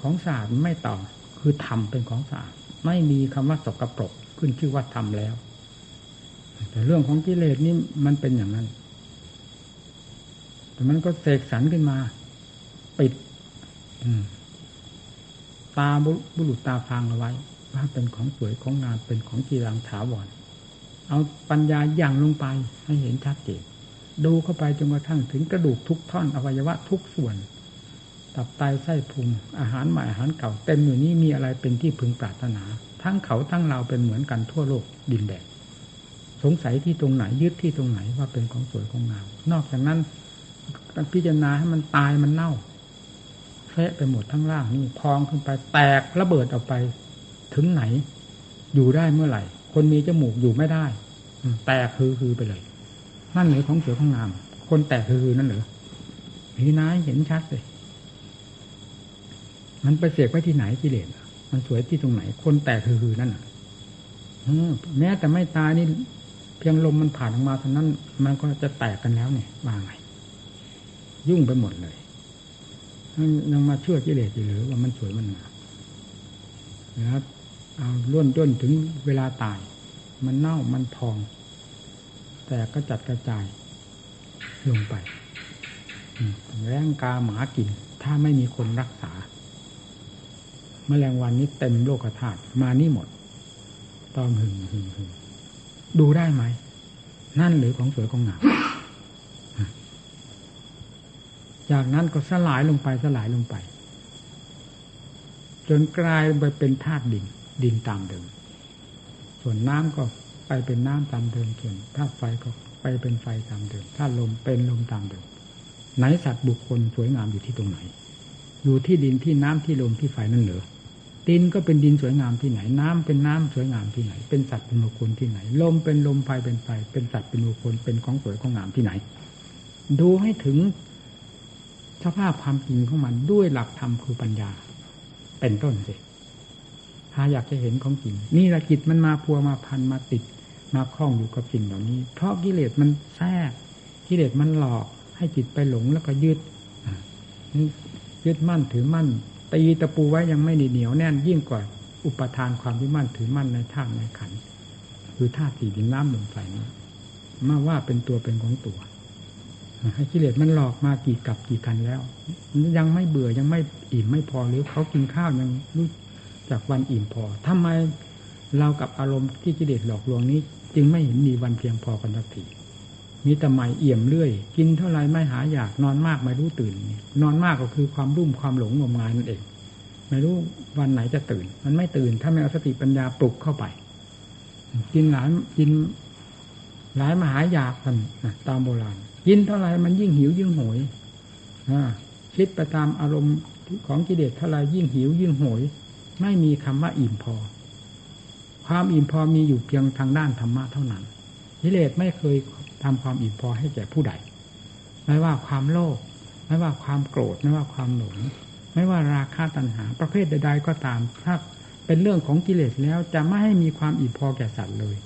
ของสะอาดไม่ต่อคือธรรมเป็นของสะอาดไม่มีคำว่าสกปรกขึ้นชื่อว่าธรรมแล้ว แต่เรื่องของกิเลสนี่มันเป็นอย่างนั้น แต่มันก็เสกสรรขึ้นมา ปิด ตาบุรุษตาพางเอาไว้ว่าเป็นของสวยของงามเป็นของกีรังถาวรเอาปัญญาอย่างลงไปให้เห็นชัดเจนดูเข้าไปจนกระทั่งถึงกระดูกทุกท่อนอวัยวะทุกส่วน ตับไตไส้พุงอาหารใหม่อาหารเก่าเต็มอยู่นี้มีอะไรเป็นที่พึงปรารถนา ทั้งเขาทั้งเราเป็นเหมือนกันทั่วโลกดินแดนสงสัยที่ตรงไหนยึดที่ตรงไหนว่าเป็นของสวยของงามนอกจากนั้นพิจารณาให้มันตายมันเน่า เฟะไปหมดทั้งล่างนี่พองขึ้นไปแตกระเบิดออกไป ถึงไหน อยู่ได้เมื่อไหร่ คนมีจมูกอยู่ไม่ได้แตกคือคือไปเลย นั่นหรือของเสวยของงาม คนแตกคือคือนั่นหรือพี่นายเห็นชัดเลยมันไปเสกไว้ที่ไหนกิเลสมันสวยที่ตรงไหน คนแตกคือคือนั่นอะแม้แต่ไม่ตายนี่เพียงลมมันผ่านออกมาเท่านั้น มันก็จะแตกกันแล้วเนี่ยมาไงยุ่งไปหมดเลย ยังมาเชื่อกิเลสอยู่หรือว่ามันสวยมันงามนะครับเอาล้วนด้นถึงเวลาตาย มันเน่ามันพอง แต่ก็จัดกระจายลงไปแรงกาหมากิน ถ้าไม่มีคนรักษา แมลงวันนี้เต็มโลกธาตุมานี่หมด ตอมหึงหึงหึงดูได้ไหม นั่นหรือของสวยของงาม จากนั้นก็สลายลงไปสลายลงไป จนกลายไปเป็นธาตุดินดินตามเดิม ส่วนน้ำก็ไปเป็นน้ำตามเดิมส่วนธาตุไฟก็ไปเป็นไฟตามเดิมธาตุลมเป็นลมตามเดิม ไหนสัตว์บุคคลสวยงามอยู่ที่ตรงไหน อยู่ที่ดินที่น้ำที่ลมที่ไฟนั่นเหรอดินก็เป็นดินสวยงามที่ไหน น้ำเป็นน้ำสวยงามที่ไหน เป็นสัตว์เป็นบุคคลที่ไหน ลมเป็นลมไฟเป็นไฟเป็นสัตว์เป็นบุคคลเป็นของสวยของงามที่ไหน ดูให้ถึง สภาพความจริงของมันด้วยหลักธรรมคือปัญญา เป็นต้นสิถ้าอยากจะเห็นของจริง นี่ละจิตมันมาพัวมาพันมาติด มาคล้องอยู่กับสิ่งเหล่านี้ เพราะกิเลสมันแทรกกิเลสมันหลอก ให้จิตไปหลงแล้วก็ยึดยึดมั่นถือมั่นตีตะปูไว้ยังไม่เหนียวแน่นยิ่งกว่าอุปทานความที่มั่นถือมั่นในธาตุในขัน คือธาตุสี่ดินน้ำลมไฟนี้มาว่าเป็นตัวเป็นของตัว ให้กิเลสมันหลอกมากี่กับกี่กันแล้ว ยังไม่เบื่อยังไม่อิ่มไม่พอหรือเขากินข้าวยังรู้จากวันอิ่มพอทำไมเรากับอารมณ์ที่กิเลสหลอกลวงนี้ จึงไม่เห็นมีวันเพียงพอกันสักทีมีแต่ใหม่เอี่ยมเรื่อย กินเท่าไรไม่หาอยากนอนมากไม่รู้ตื่น นอนมากก็คือความรุ่มความหลงงมงายนั่นเอง ไม่รู้วันไหนจะตื่น มันไม่ตื่น ถ้าไม่เอาสติปัญญาปลุกเข้าไป กินหลายกินหลายมหาอยากกันตามโบราณ กินเท่าไรมันยิ่งหิวยิ่งโหยคิดไปตามอารมณ์ของกิเลสเท่าไรยิ่งหิวยิ่งโหย ไม่มีคำว่าอิ่มพอ ความอิ่มพอมีอยู่เพียงทางด้านธรรมะเท่านั้นกิเลสไม่เคยทำความอิ่มพอให้แก่ผู้ใด ไม่ว่าความโลภไม่ว่าความโกรธไม่ว่าความหลงไม่ว่าราคะตัณหา ประเภทใด ๆ ก็ตามถ้าเป็นเรื่องของกิเลสแล้วจะไม่ให้มีความอิ่มพอแก่สัตว์เลย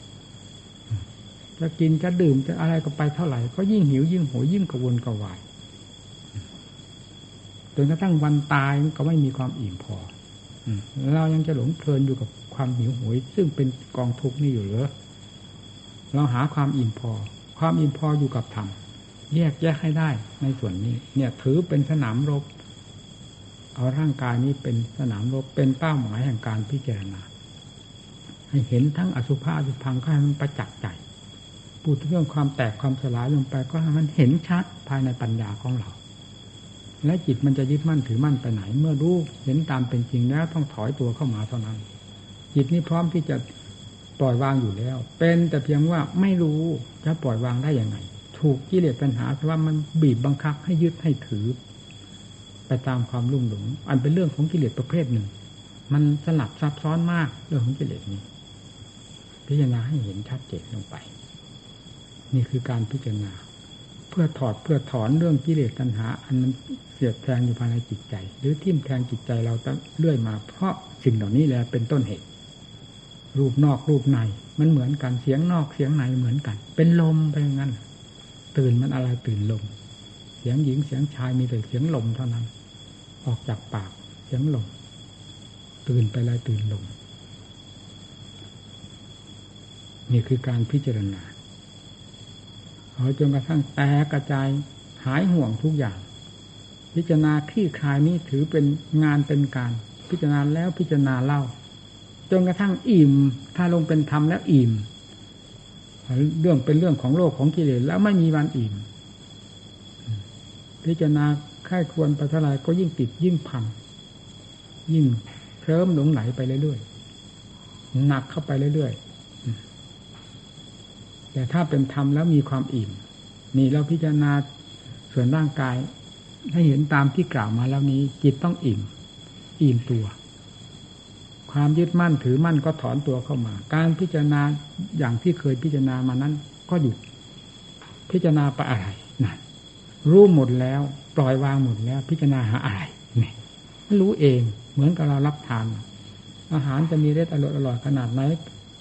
จะกินจะดื่มจะอะไรก็ไปเท่าไหร่ ก็ยิ่งหิวยิ่งโหยยิ่งกระวนกระวายจนกระทั่งวันตายก็ไม่มีความอิ่มพอเรายังจะหลงเพลินอยู่กับความหิวโหย ซึ่งเป็นกองทุกข์นี่อยู่เหรอเราหาความอิ่มพอ ความอิ่มพออยู่กับธรรมแยกแยกให้ได้ในส่วนนี้ เนี่ยถือเป็นสนามรบ เอาร่างกายนี้เป็นสนามรบเป็นเป้าหมายแห่งการพิจารณาให้เห็นทั้งอสุภะอสุพังก็ให้มันประจักษ์ใจ พูดเรื่องความแตกความสลายลงไป ก็ให้มันเห็นชัดภายในปัญญาของเรา และจิตมันจะยึดมั่นถือมั่นไปไหน เมื่อรู้เห็นตามเป็นจริงแล้วต้องถอยตัวเข้ามาเท่านั้น จิตนี้พร้อมที่จะปล่อยวางอยู่แล้ว เป็นแต่เพียงว่าไม่รู้จะปล่อยวางได้อย่างไง ถูกกิเลสปัญหาเพราะว่ามันบีบบังคับให้ยึดให้ถือ ไปตามความรุ่มหลงอันเป็นเรื่องของกิเลสประเภทหนึ่ง มันสลับซับซ้อนมากเรื่องของกิเลสนี้ พิจารณาให้เห็นชัดเจนลงไป นี่คือการพิจารณา เพื่อถอดเพื่อถอนเรื่องกิเลสตัณหา อันมันเสียดแทงอยู่ภายในจิตใจ หรือทิ่มแทงจิตใจเราตั้งเรื่อยมา เพราะสิ่งเหล่านี้แหละเป็นต้นเหตุ รูปนอกรูปใน มันเหมือนกันเสียงนอกเสียงในเหมือนกัน เป็นลมไปงั้นตื่นมันอะไรตื่นลม เสียงหญิงเสียงชายมีแต่เสียงลมเท่านั้น ออกจากปากเสียงลมตื่นไปอะไรตื่นลมนี่คือการพิจารณา อจนกระทั่งแตกกระจายหายห่วงทุกอย่าง พิจารณาคลี่คลายนี้ถือเป็นงานเป็นการ พิจารณาแล้วพิจารณาเล่า จนกระทั่งอิ่ม ถ้าลงเป็นธรรมแล้วอิ่ม เรื่องเป็นเรื่องของโลกของกิเลสแล้วไม่มีวันอิ่ม พิจารณาค่ายควรปเท่าไรก็ยิ่งติดยิ่งพังยิ่งเคลิ้มหลงไหลไปเรื่อยๆหนักเข้าไปเรื่อยๆ แต่ถ้าเป็นธรรมแล้วมีความอิ่ม นี่เราพิจารณาส่วนร่างกายให้เห็นตามที่กล่าวมาแล้วนี้ จิตต้องอิ่ม อิ่มตัว ความยึดมั่นถือมั่นก็ถอนตัวเข้ามา การพิจารณาอย่างที่เคยพิจารณามานั้น ก็หยุดพิจารณาไปอะไรนั่นรู้หมดแล้ว ปล่อยวางหมดแล้ว พิจารณาหาอะไรนี่รู้เองเหมือนกับเรารับทาน อาหารจะมีรสอร่อยอร่อยขนาดไหน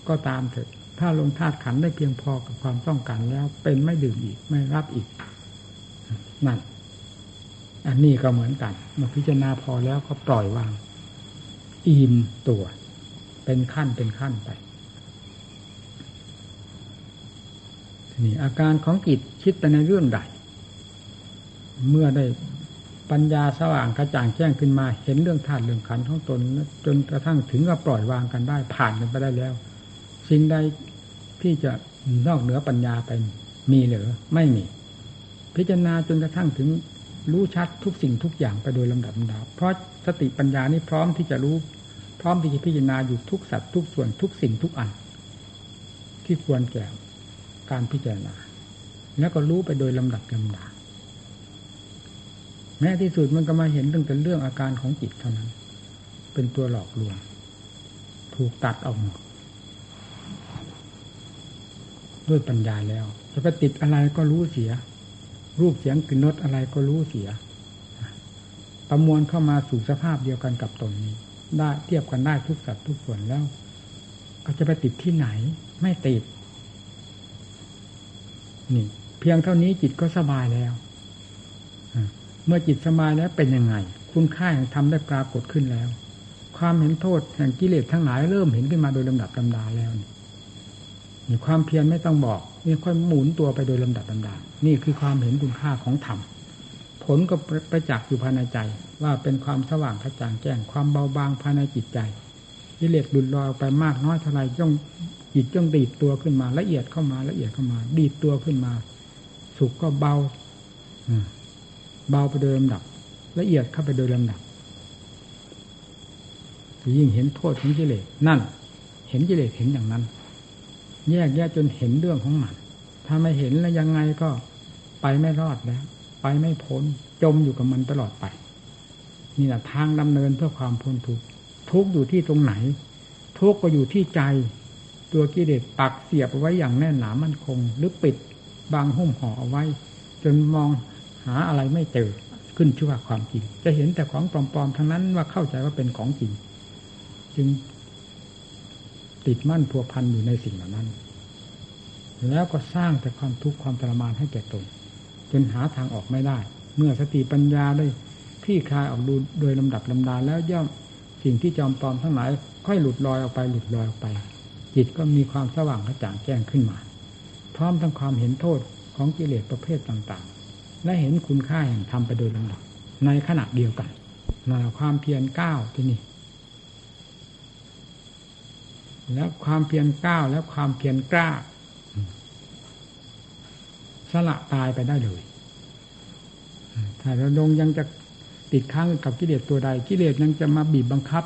ก็ตามเถอะ ถ้าลงธาตุขันได้เพียงพอกับความต้องการแล้ว เป็นไม่ดื่มอีกไม่รับอีกนั่นอันนี้ก็เหมือนกันมาพิจารณาพอแล้วก็ปล่อยวาง อิ่มตัว เป็นขั้นเป็นขั้นไปนี่อาการของจิตคิดไปในเรื่องใด เมื่อได้ปัญญาสว่างกระจ่างแจ้งขึ้นมา เห็นเรื่องธาตุเรื่องขันของตน จนกระทั่งถึงกับปล่อยวางกันได้ ผ่านกันไปได้แล้ว สิ่งใด ที่จะนอกเหนือปัญญาไปมีหรือไม่มี พิจารณาจนกระทั่งถึงรู้ชัดทุกสิ่งทุกอย่างไปโดยลำดับลำดับเพราะสติปัญญานี้พร้อมที่จะรู้ พร้อมที่จะพิจารณาอยู่ทุกสัตว์ทุกส่วนทุกสิ่งทุกอัน ที่ควรแก่การพิจารณา แล้วก็รู้ไปโดยลำดับลำดับแม้ที่สุดมันก็มาเห็นเรื่องแต่เรื่องอาการของจิตเท่านั้น เป็นตัวหลอกลวง ถูกตัดออกหมด ด้วยปัญญาแล้วจะไปติดอะไรก็รู้เสีย รูปเสียงกลิ่นรสอะไรก็รู้เสีย ประมวลเข้ามาสู่สภาพเดียวกันกับตนนี้ ได้เทียบกันได้ทุกสัตว์ทุกส่วนแล้วก็จะไปติดที่ไหน ไม่ติด นี่ เพียงเท่านี้จิตก็สบายแล้วเมื่อจิตสบายแล้วเป็นยังไง คุณค่าแห่งธรรมได้ปรากฏขึ้นแล้ว ความเห็นโทษแห่งกิเลสทั้งหลายเริ่มเห็นขึ้นมาโดยลำดับลาดาแล้วนี่ ความเพียรไม่ต้องบอกนี่ค่อยหมุนตัวไปโดยลำดับลาดานี่คือความเห็นคุณค่าของธรรมผลก็ประจักษ์อยู่ภายในใจ ว่าเป็นความสว่างกระจ่างแจ้งความเบาบางภายในจิตใจกิเลสดุลลอยไปมากน้อยเท่าไรย่องจิตย่องดีดตัวขึ้นมาละเอียดเข้ามาละเอียดเข้ามา ดีดตัวขึ้นมา สุขก็เบาเบาไปโดยลำดับ ละเอียดเข้าไปโดยลำดับยิ่งเห็นโทษของกิเลสนั่น เห็นกิเลสเห็นอย่างนั้น แยกแยกจนเห็นเรื่องของมัน ถ้าไม่เห็นแล้วยังไงก็ไปไม่รอดแล้ว ไปไม่พ้น จมอยู่กับมันตลอดไป นี่แหละทางดำเนินเพื่อความพ้นทุกข์ทุกอยู่ที่ตรงไหน ทุกก็อยู่ที่ใจ ตัวกิเลสปักเสียบไว้อย่างแน่นหนามั่นคง หรือปิดบางหุ้มห่อเอาไว้ จนมองหาอะไรไม่เจอขึ้นชื่อว่าความจริง จะเห็นแต่ของปลอมๆทั้งนั้นว่าเข้าใจว่าเป็นของจริง จึง ติดมั่นพัวพันอยู่ในสิ่งเหล่านั้น แล้วก็สร้างแต่ความทุกข์ความทรมานให้แก่ตนจนหาทางออกไม่ได้ เมื่อสติปัญญาได้พี่คลายออกดูโดยลำดับลำดาแล้วย่อมสิ่งที่จอมปลอมทั้งหลายค่อยหลุดลอยออกไปหลุดลอยออกไป จิตก็มีความสว่างกระจ่างแจ้งขึ้นมา พร้อมทั้งความเห็นโทษของกิเลสประเภทต่างๆ และเห็นคุณค่าแห่งธรรมไปโดยลำดับในขณะเดียวกันนั่นความเพียรก้าวที่นี่ แล้วความเพียรก้าวแล้วความเพียรกล้า สละตายไปได้เลยถ้าเราลงยังจะติดค้างกับกิเลสตัวใด กิเลสยังจะมาบีบบังคับ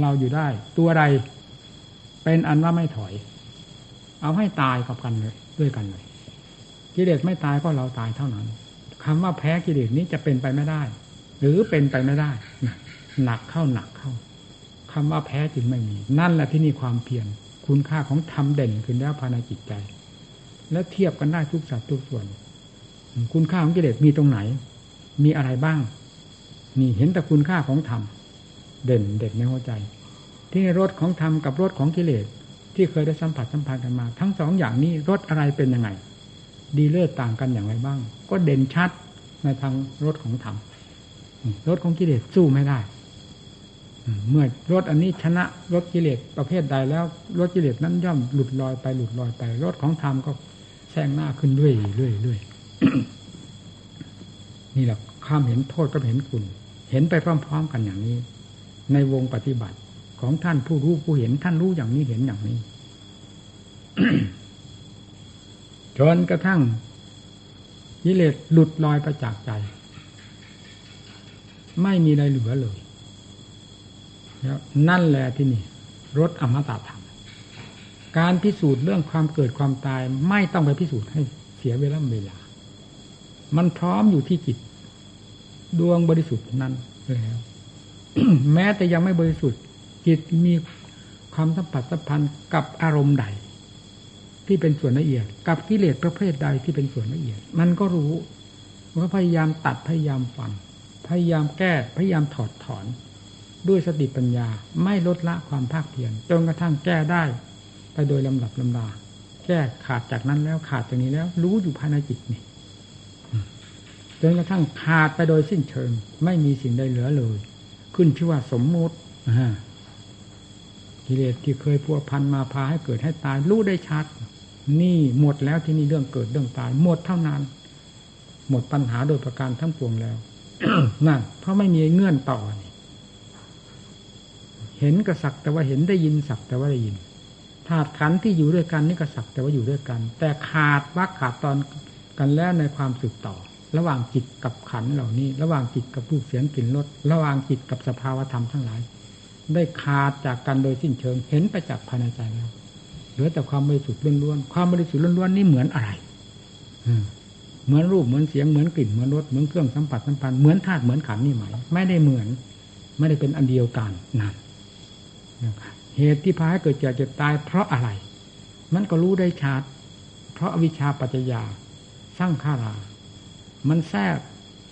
เราอยู่ได้ ตัวใดเป็นอันว่าไม่ถอย เอาให้ตายกับกันเลยด้วยกันเลย กิเลสไม่ตายก็เราตายเท่านั้นคำว่าแพ้กิเลสนี้จะเป็นไปไม่ได้ หรือเป็นไปไม่ได้หนักเข้าหนักเข้า คำว่าแพ้จึงไม่มี นั่นแหละที่นี่ความเพียรคุณค่าของธรรมเด่นขึ้นแล้วภายในจิตใจ และเทียบกันได้ทุกสัตว์ทุกส่วน คุณค่าของกิเลสมีตรงไหน มีอะไรบ้าง นี่เห็นแต่คุณค่าของธรรมเด่นเด่นในหัวใจ ที่รสของธรรมกับรสของกิเลสที่เคยได้สัมผัสสัมพันธ์กันมา ทั้งสองอย่างนี้รสอะไรเป็นยังไง ดีเลิศต่างกันอย่างไรบ้าง ก็เด่นชัดในทางรถของธรรมรถของกิเลสสู้ไม่ได้ เมื่อรถอันนี้ชนะรถกิเลสประเภทใดแล้วรถกิเลสนั้นย่อมหลุดลอยไปหลุดลอยไปรถของธรรมก็แซงหน้าขึ้นเรื่อยเรื่อยเรื่อยนี่แหละข้ามเห็นโทษก็เห็นคุณ เห็นไปพร้อม ๆ กันอย่างนี้ ในวงปฏิบัติของท่านผู้รู้ผู้เห็นท่านรู้อย่างนี้เห็นอย่างนี้จนกระทั่งกิเลสหลุดลอยไปจากใจ ไม่มีอะไรเหลือเลย นั่นแหละที่นี่รถอมตะธรรมการพิสูจน์เรื่องความเกิดความตาย ไม่ต้องไปพิสูจน์ให้เสียเวลาเวลา มันพร้อมอยู่ที่จิต ดวงบริสุทธิ์นั้นแล้วแม้แต่ยังไม่บริสุทธิ์ จิตมีความสัมผัสสัมพันธ์กับอารมณ์ใด ที่เป็นส่วนละเอียด กับกิเลสประเภทใดที่เป็นส่วนละเอียด มันก็รู้ว่าพยายามตัดพยายามฟังพยายามแก้พยายามถอดถอน ด้วยสติปัญญาไม่ลดละความภาคเพียรจนกระทั่งแก้ได้ ไปโดยลำดับลำดา แก้ขาดจากนั้นแล้วขาดจากนี้แล้ว รู้อยู่ภายในจิตนี่จนกระทั่งขาดไปโดยสิ้นเชิง ไม่มีสิ่งใดเหลือเลย ขึ้นชื่อว่าสมมุติกิเลสที่เคยพัวพันมาพาให้เกิดให้ตาย รู้ได้ชัด นี่หมดแล้วที่นี่เรื่องเกิดเรื่องตาย หมดเท่านั้น หมดปัญหาโดยประการทั้งปวงแล้วนั่นเพราะไม่มีเงื่อนต่อนี่ เห็นก็สักแต่ว่าเห็นได้ยินสักแต่ว่าได้ยินธาตุขันที่อยู่ด้วยกันนี่ก็สักแต่ว่าอยู่ด้วยกัน แต่ขาดว่าขาดตอนกันแล้วในความสืบต่อ ระหว่างจิตกับขันเหล่านี้ ระหว่างจิตกับรูปเสียงกลิ่นรสระหว่างจิตกับสภาวธรรมทั้งหลาย ได้ขาดจากกันโดยสิ้นเชิงเห็นไปจากภายในใจแล้วเหลือแต่ความบริสุทธิ์ล้วนๆความบริสุทธิ์ล้วนๆนี่เหมือนอะไรเหมือนรูปเหมือนเสียงเหมือนกลิ่นเหมือนรสเหมือนเครื่องสัมผัสสัมพันธ์เหมือนธาตุเหมือนขันนี่ไหมไม่ได้เหมือน ไม่ได้เป็นอันเดียวกันนั่น เหตุที่พาให้เกิดเจ็บเจ็บตาย เพราะอะไร มันก็รู้ได้ชัดเพราะอวิชชาปัจจยา สร้างขารา มันแทรก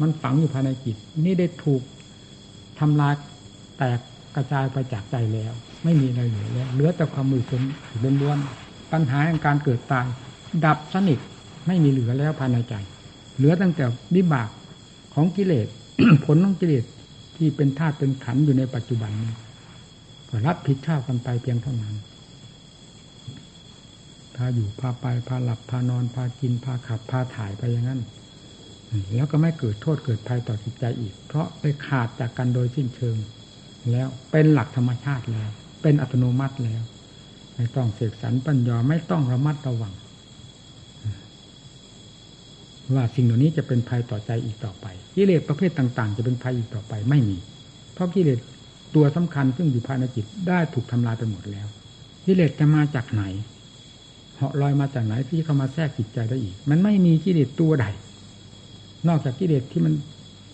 มันฝังอยู่ภายในจิต นี่ได้ถูกทำลายแตกกระจายไปจากใจแล้ว ไม่มีอะไรเหลือแล้วเหลือแต่ความมือคนล้วนๆปัญหาในการเกิดตาย ดับสนิทไม่มีเหลือแล้วภายในใจ เหลือตั้งแต่วิบากของกิเลส ผลของกิเลสที่เป็นธาตุเป็นขันอยู่ในปัจจุบันนี้ รับผิดชอบกันไปเพียงเท่านั้น พาอยู่พาไปพาหลับพานอนพากินพาขับพาถ่ายไปอย่างนั้นแล้วก็ไม่เกิดโทษเกิดภัยต่อจิตใจอีก เพราะไปขาดจากกันโดยสิ้นเชิง แล้วเป็นหลักธรรมชาติแล้ว เป็นอัตโนมัติแล้ว ไม่ต้องเสกสรรปัญญาไม่ต้องระมัดระวัง ว่าสิ่งเหล่านี้จะเป็นภัยต่อใจอีกต่อไปกิเลสประเภทต่าง ๆ จะเป็นภัยอีกต่อไปไม่มี เพราะกิเลส ตัวสำคัญซึ่งอยู่ภายในจิตได้ถูกทำลายไปหมดแล้วกิเลสจะมาจากไหนเหาะลอยมาจากไหนที่เข้ามาแทรกจิตใจได้อีก มันไม่มีกิเลสตัวใด นอกจากกิเลสที่มัน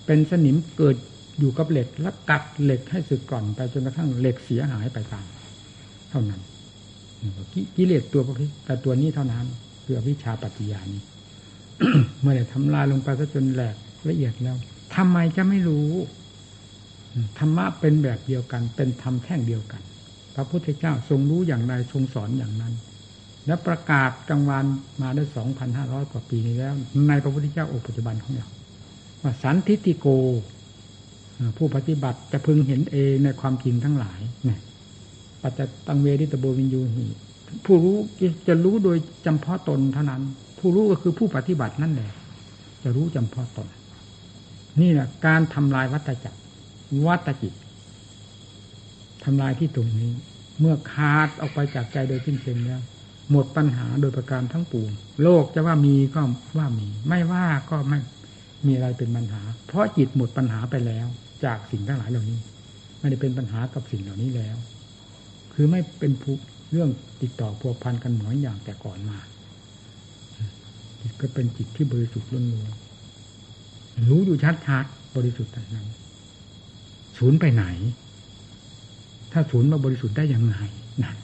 เป็นสนิมเกิดอยู่กับเหล็กแล้วกัดเหล็กให้สึกก่อนไปจนกระทั่งเหล็กเสียหายไปตาม เท่านั้นกิเลสตัวพวกนี้แต่ตัวนี้เท่านั้นคือวิชาปัจจญานี้ เมื่อได้ทำลายลงไปซะจนแหลกละเอียดแล้วทำไมจะไม่รู้ ธรรมะเป็นแบบเดียวกัน เป็นธรรมแท่งเดียวกัน พระพุทธเจ้าทรงรู้อย่างไรทรงสอนอย่างนั้น และประกาศกลางวันมาได้สองพันห้าร้อยกว่าปีนี้แล้ว ในพระพุทธเจ้าองค์ปัจจุบันของเราว่าสันทิติโก ผู้ปฏิบัติจะพึงเห็นเองในความจริงทั้งหลายเนี่ยปัจจตังเวทิตโบวินยูหีผู้รู้จะรู้โดยจำเพาะตนเท่านั้น ผู้รู้ก็คือผู้ปฏิบัตินั่นแหละจะรู้จำเพาะตน นี่แหละการทำลายวัฏจักร วัตจิตทำลายที่ตรงนี้ เมื่อขาดออกไปจากใจโดยสิ้นเชิงแล้วหมดปัญหาโดยประการทั้งปวงโลกจะว่ามีก็ว่ามี ไม่ว่าก็ไม่มีอะไรเป็นปัญหา เพราะจิตหมดปัญหาไปแล้ว จากสิ่งทั้งหลายเหล่านี้ไม่ได้เป็นปัญหากับสิ่งเหล่านี้แล้ว คือไม่เป็นผู้เรื่องติดต่อพัวพันกันเหมือนอย่างแต่ก่อนมาจิตก็เป็นจิตที่บริสุทธิ์ล้วนๆรู้อยู่ชัดๆบริสุทธิ์แต่นั้น ศูนย์ไปไหน ถ้าศูนย์มาบริสุทธิ์ได้ยังไงนั่น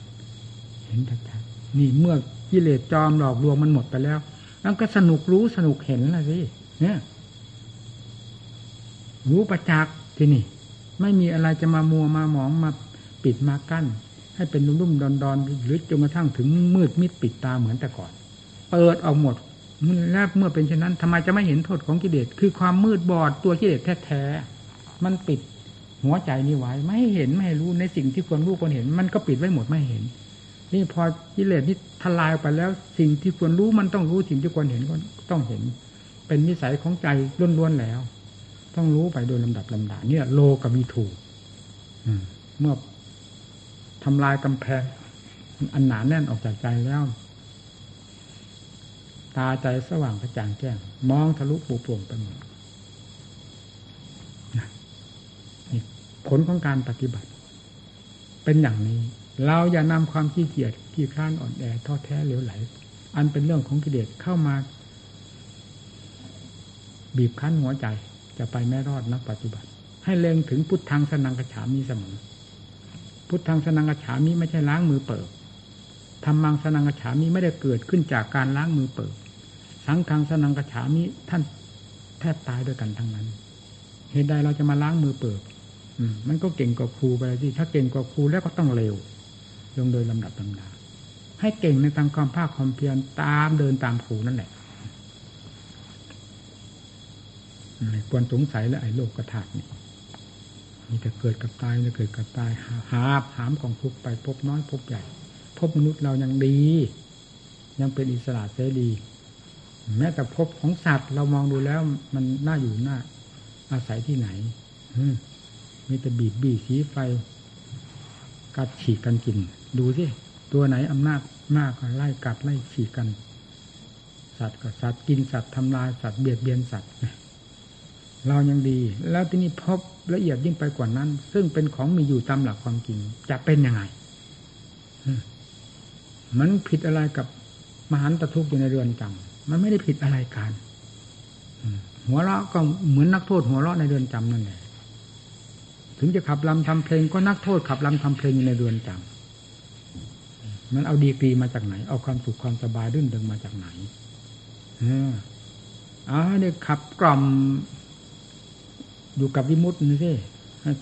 เห็นชัดๆนี่เมื่อกิเลสจอมหลอกลวงมันหมดไปแล้วแล้วก็สนุกรู้สนุกเห็นละสิเนี่ยรู้ประจักษ์ที่นี่ ไม่มีอะไรจะมามัวมาหมองมาปิดมากั้น ให้เป็นรุ่มๆดอนๆหรือจนกระทั่งถึงมืดมิดปิดตาเหมือนแต่ก่อน เปิดออกหมดแล้วเมื่อเป็นเช่นนั้นทำไมจะไม่เห็นโทษของกิเลสคือความมืดบอดตัวกิเลสแท้ๆมันปิด หัวใจนี่ไว้ไม่เห็นไม่รู้ในสิ่งที่ควรรู้ควรเห็น มันก็ปิดไว้หมดไม่เห็น นี่พอกิเลสนี่ทลายออกไปแล้ว สิ่งที่ควรรู้มันต้องรู้สิ่งที่ควรเห็นก็ต้องเห็น เป็นนิสัยของใจล้วนๆแล้ว ต้องรู้ไปโดยลำดับลำดาเนี่ยโลกมีถูกเมื่อทำลายกำแพงอันหนาแน่นออกจากใจแล้ว ตาใจสว่างกระจ่างแจ้ง มองทะลุปูปวงไปหมด ผลของการปฏิบัติ เป็นอย่างนี้ เราอย่านำความขี้เกียจขี้คร้านอ่อนแอท้อแท้เหลวไหล อันเป็นเรื่องของกิเลสเข้ามา บีบคั้นหัวใจ จะไปไม่รอดนักปฏิบัติ ให้เล็งถึงพุทธังสนังกระฉามีเสมอพุทธังสนังกระฉามีไม่ใช่ล้างมือเปิดธรรมังสนังกระฉามีไม่ได้เกิดขึ้นจากการล้างมือเปิด สังฆังสนังกระฉามิท่านแทบตายด้วยกันทั้งนั้น เหตุใดเราจะมาล้างมือเปิด มันก็เก่งกว่าครูไปที่ถ้าเก่งกว่าครูแล้วก็ต้องเร็ว ลงโดยลำดับลำดาให้เก่งในทางความภาคความเพียรตามเดินตามครูนั่นแหละควรสงสัยและไอ้โลกกระถานี่มีแต่เกิดกับตายจะเกิดกับตายหาหามของทุกไปพบน้อยพบใหญ่พบมนุษย์เรายังดี ยังเป็นอิสระเสรีแม้แต่พบของสัตว์เรามองดูแล้ว มันน่าอยู่น่าอาศัยที่ไหน มีแต่บีบบีสีไฟ กัดฉีกกันกิน ดูสิ ตัวไหนอำนาจมากก็ไล่กัดไล่ฉีกกัน สัตว์ก็สัตว์กินสัตว์ทำลายสัตว์เบียดเบียนสัตว์เรายังดี แล้วที่นี่พบละเอียดยิ่งไปกว่านั้น ซึ่งเป็นของมีอยู่ตามหลักความจริง จะเป็นยังไง มันผิดอะไรกับมหันตทุกข์อยู่ในเรือนจำมันไม่ได้ผิดอะไรกันหัวเราะก็เหมือนนักโทษหัวเราะในเรือนจำนั่นแหละ ถึงจะขับลำทำเพลงก็นักโทษขับลำทำเพลงอยู่ในเรือนจำมันเอาดีกรีมาจากไหน เอาความสุขความสบายรื่นเริงมาจากไหนเอออ๋อเนี่ยขับกล่อมอยู่กับวิมุตตินี่สิ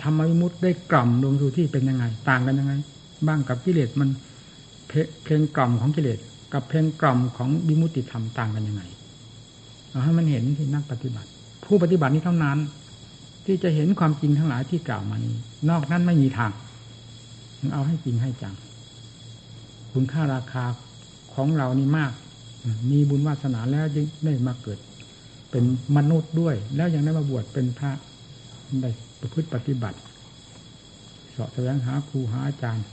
ทำวิมุตติได้กล่อมลงสู่ที่เป็นยังไง ต่างกันยังไง บ้างกับกิเลสมันเพลงกล่อมของกิเลสกับเพลงกล่อมของวิมุตติธรรมต่างกันยังไง เอาให้มันเห็นที่นักปฏิบัติ ผู้ปฏิบัตินี้เท่านั้น ที่จะเห็นความจริงทั้งหลายที่กล่าวมานี้ นอกนั้นไม่มีทางเอาให้จริงให้จังคุณค่าราคาของเรานี่มาก มีบุญวาสนาแล้วจึงได้มาเกิด เป็นมนุษย์ด้วย แล้วยังได้มาบวชเป็นพระได้ประพฤติปฏิบัติสาะแสวงหาครูหาอาจารย์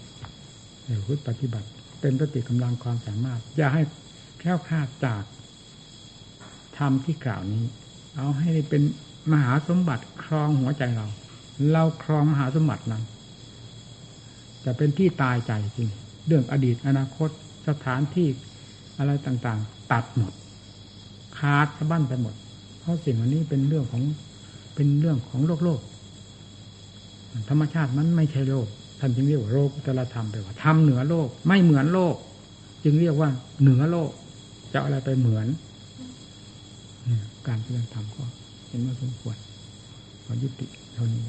ประพฤติปฏิบัติ เป็นปฏิกำลังความสามารถ อย่าให้แค่คลาดจากธรรมที่กล่าวนี้ เอาให้เป็น มหาสมบัติครองหัวใจเรา เราครองมหาสมบัตินั้น จะเป็นที่ตายใจจริง เรื่องอดีตอนาคตสถานที่อะไรต่างๆ ตัดหมดขาดสะบั้นไปหมด เพราะสิ่งอันนี้เป็นเรื่องของเป็นเรื่องของโลกโลก ธรรมชาติมันไม่ใช่โลกท่านจึงเรียกว่าโลกุตละธรรมไปว่าทำเหนือโลก ไม่เหมือนโลก จึงเรียกว่าเหนือโลก จะอะไรไปเหมือน การเรียนธรรมก็ เห็นว่าสมควรขอยุติเท่านี้